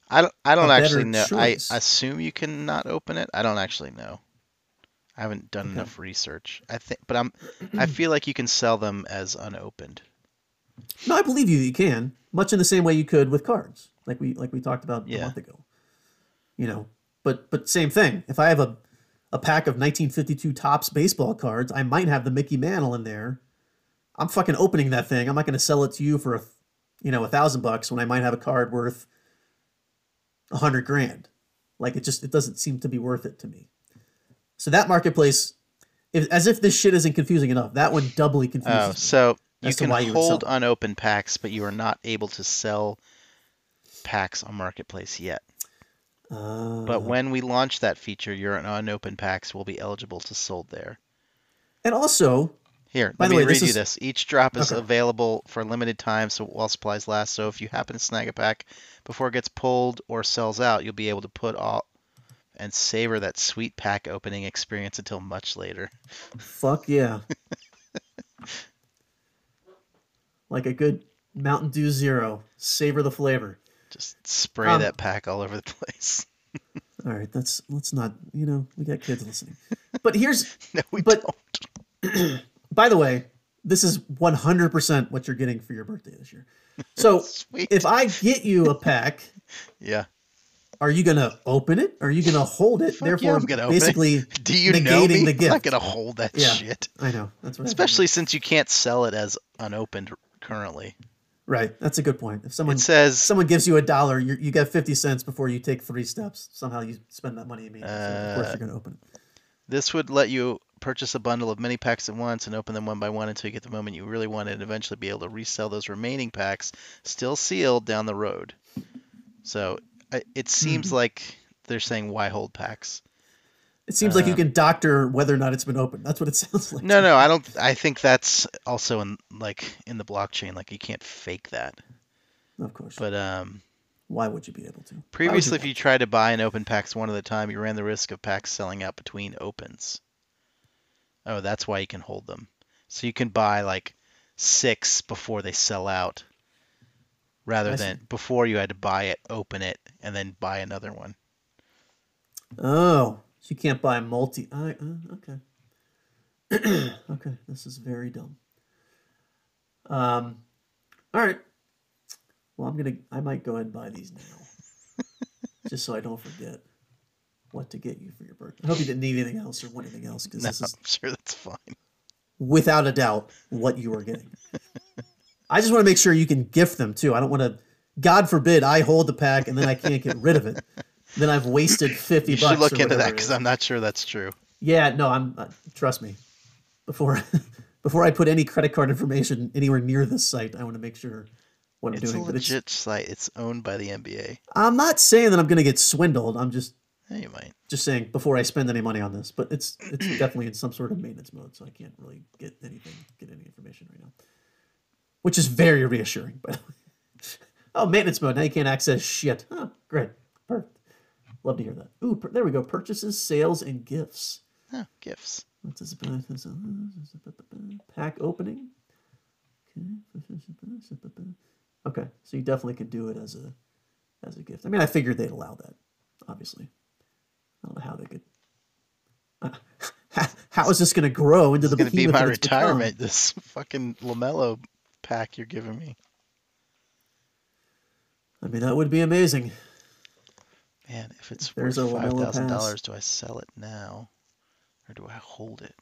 I don't. I don't actually know. I choice. assume you can not open it. I don't actually know. I haven't done Okay. enough research. I think, but I'm. I feel like you can sell them as unopened. No, I believe you. You can much in the same way you could with cards, like we like we talked about a month ago. You know, but but same thing. If I have a a pack of 1952 Topps baseball cards, I might have the Mickey Mantle in there. I'm fucking opening that thing. I'm not going to sell it to you for a you know a thousand bucks when I might have a card worth a hundred grand. Like it just it doesn't seem to be worth it to me. So that marketplace if, as if this shit isn't confusing enough. That one doubly oh, confuses. Oh, me. so you can you hold unopened packs, but you are not able to sell packs on Marketplace yet. Uh, But when we launch that feature, your unopened packs will be eligible to sold there. and also, Here, By let the me way, read this you is- this. Each drop is Okay. available for a limited time, so while supplies last. So if you happen to snag a pack before it gets pulled or sells out, you'll be able to put all and savor that sweet pack opening experience until much later. fuck yeah. like a good Mountain Dew Zero. Savor the flavor. Just spray Um, that pack all over the place. All right, that's let's not. You know, we got kids listening. But here's, no, we but- don't. by the way, this is 100% what you're getting for your birthday this year. So if I get you a pack, yeah. are you gonna open it? Are you gonna hold it? Fuck yeah, Therefore, I'm gonna open it. basically, Do you know negating me? the I'm not gonna hold that Yeah. shit. I know that's what. I Especially since you can't sell it as unopened currently. Right. That's a good point. If someone It says someone gives you a dollar, you you get 50 cents before you take three steps. Somehow you spend that money immediately. so of course Uh, you're gonna open it. This would let you purchase a bundle of many packs at once and open them one by one until you get the moment you really want it and eventually be able to resell those remaining packs still sealed down the road. So it seems Hmm. like they're saying why hold packs. It seems like you um, can doctor whether or not it's been opened. That's what it sounds like. No, no, I don't I think that's also in like in the blockchain like you can't fake that. Of course. But um Why would you be able to? Previously if want you tried to buy an open packs one at a time, you ran the risk of packs selling out between opens. Oh, that's why you can hold them. So you can buy like six before they sell out, rather I than see. before you had to buy it, open it, and then buy another one. Oh, so you can't buy multi. I uh, okay. okay, this is very dumb. Um, all right. Well, I'm gonna. I might go ahead and buy these now, just so I don't forget what to get you for your birthday. I hope you didn't need anything else or want anything else because No, this is I'm sure that's fine. without a doubt what you are getting. I just want to make sure you can gift them too. I don't want to. God forbid I hold the pack and then I can't get rid of it. Then I've wasted fifty You should look into that because. I'm not sure that's true. Yeah, no, I'm. Uh, trust me. Before before I put any credit card information anywhere near this site, I want to make sure what I'm It's a doing. It's, legit site. It's owned by the NBA. I'm not saying that I'm going to get swindled. I'm just Yeah, you might. just saying before I spend any money on this. But it's it's definitely in some sort of maintenance mode, so I can't really get anything get any information right now, which is very reassuring. By the way. Oh, maintenance mode. Now you can't access shit. Oh, great. Love to hear that. Ooh, per- there we go. Purchases, sales, and gifts. Oh, gifts. This? Pack opening. Okay, so you definitely could do it as a as a gift. I mean, I figured they'd allow that. Obviously, I don't know how they could. how is this going to grow into It's the gonna be my it's become? retirement. This fucking LaMelo pack you're giving me. I mean, that would be amazing. Man, if it's There's worth five thousand dollars, do I sell it now, or do I hold it?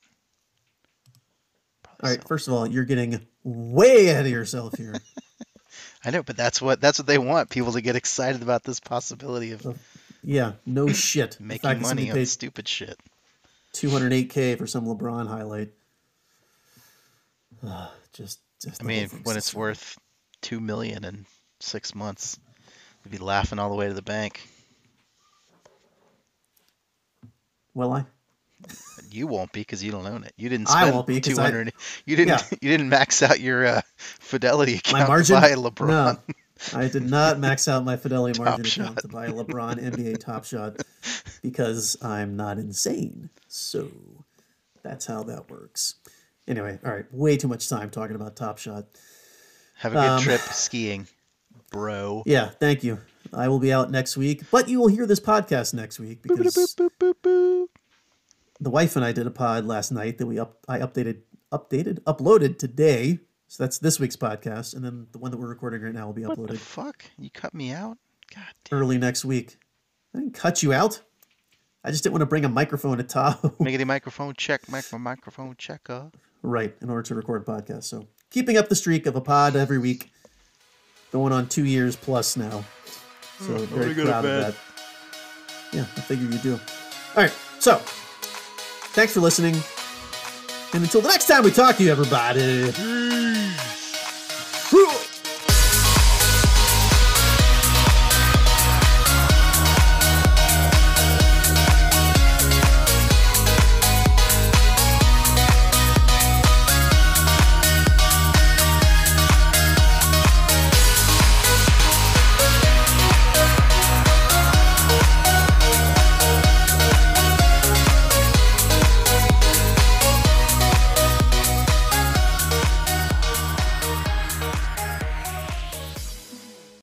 Probably All right, first of all, you're getting way ahead of yourself here. I know, but that's what that's what they want people to get excited about this possibility of yeah, no shit. Making money on stupid shit. 208k for some LeBron highlight. Ah, just, just I mean, when it's worth two million in six months, we'd be laughing all the way to the bank. Will I? You won't be because you don't own it. You didn't I won't be 'cause two I- You didn't. Yeah. You didn't max out your uh, fidelity account My margin? to buy LeBron. No, I did not max out my Fidelity Top margin shot. account to buy a LeBron NBA Top Shot because I'm not insane. So that's how that works. Anyway, all right, way too much time talking about Top Shot. Have a good Um, trip skiing, bro. Yeah, thank you. I will be out next week, but you will hear this podcast next week because the wife and I did a pod last night that we up I updated updated uploaded today. So that's this week's podcast, and then the one that we're recording right now will be What the uploaded fuck? You cut me out? God damn. early next week. I didn't cut you out. I just didn't want to bring a microphone to Tahoe. Miggity microphone check. Mic microphone check up. right, in order to record a podcast. So keeping up the streak of a pod every week, going on two years plus now. So Oh, very wanna go to proud of that. Yeah, I figure you do. All right, so thanks for listening. And until the next time we talk to you, everybody. Peace.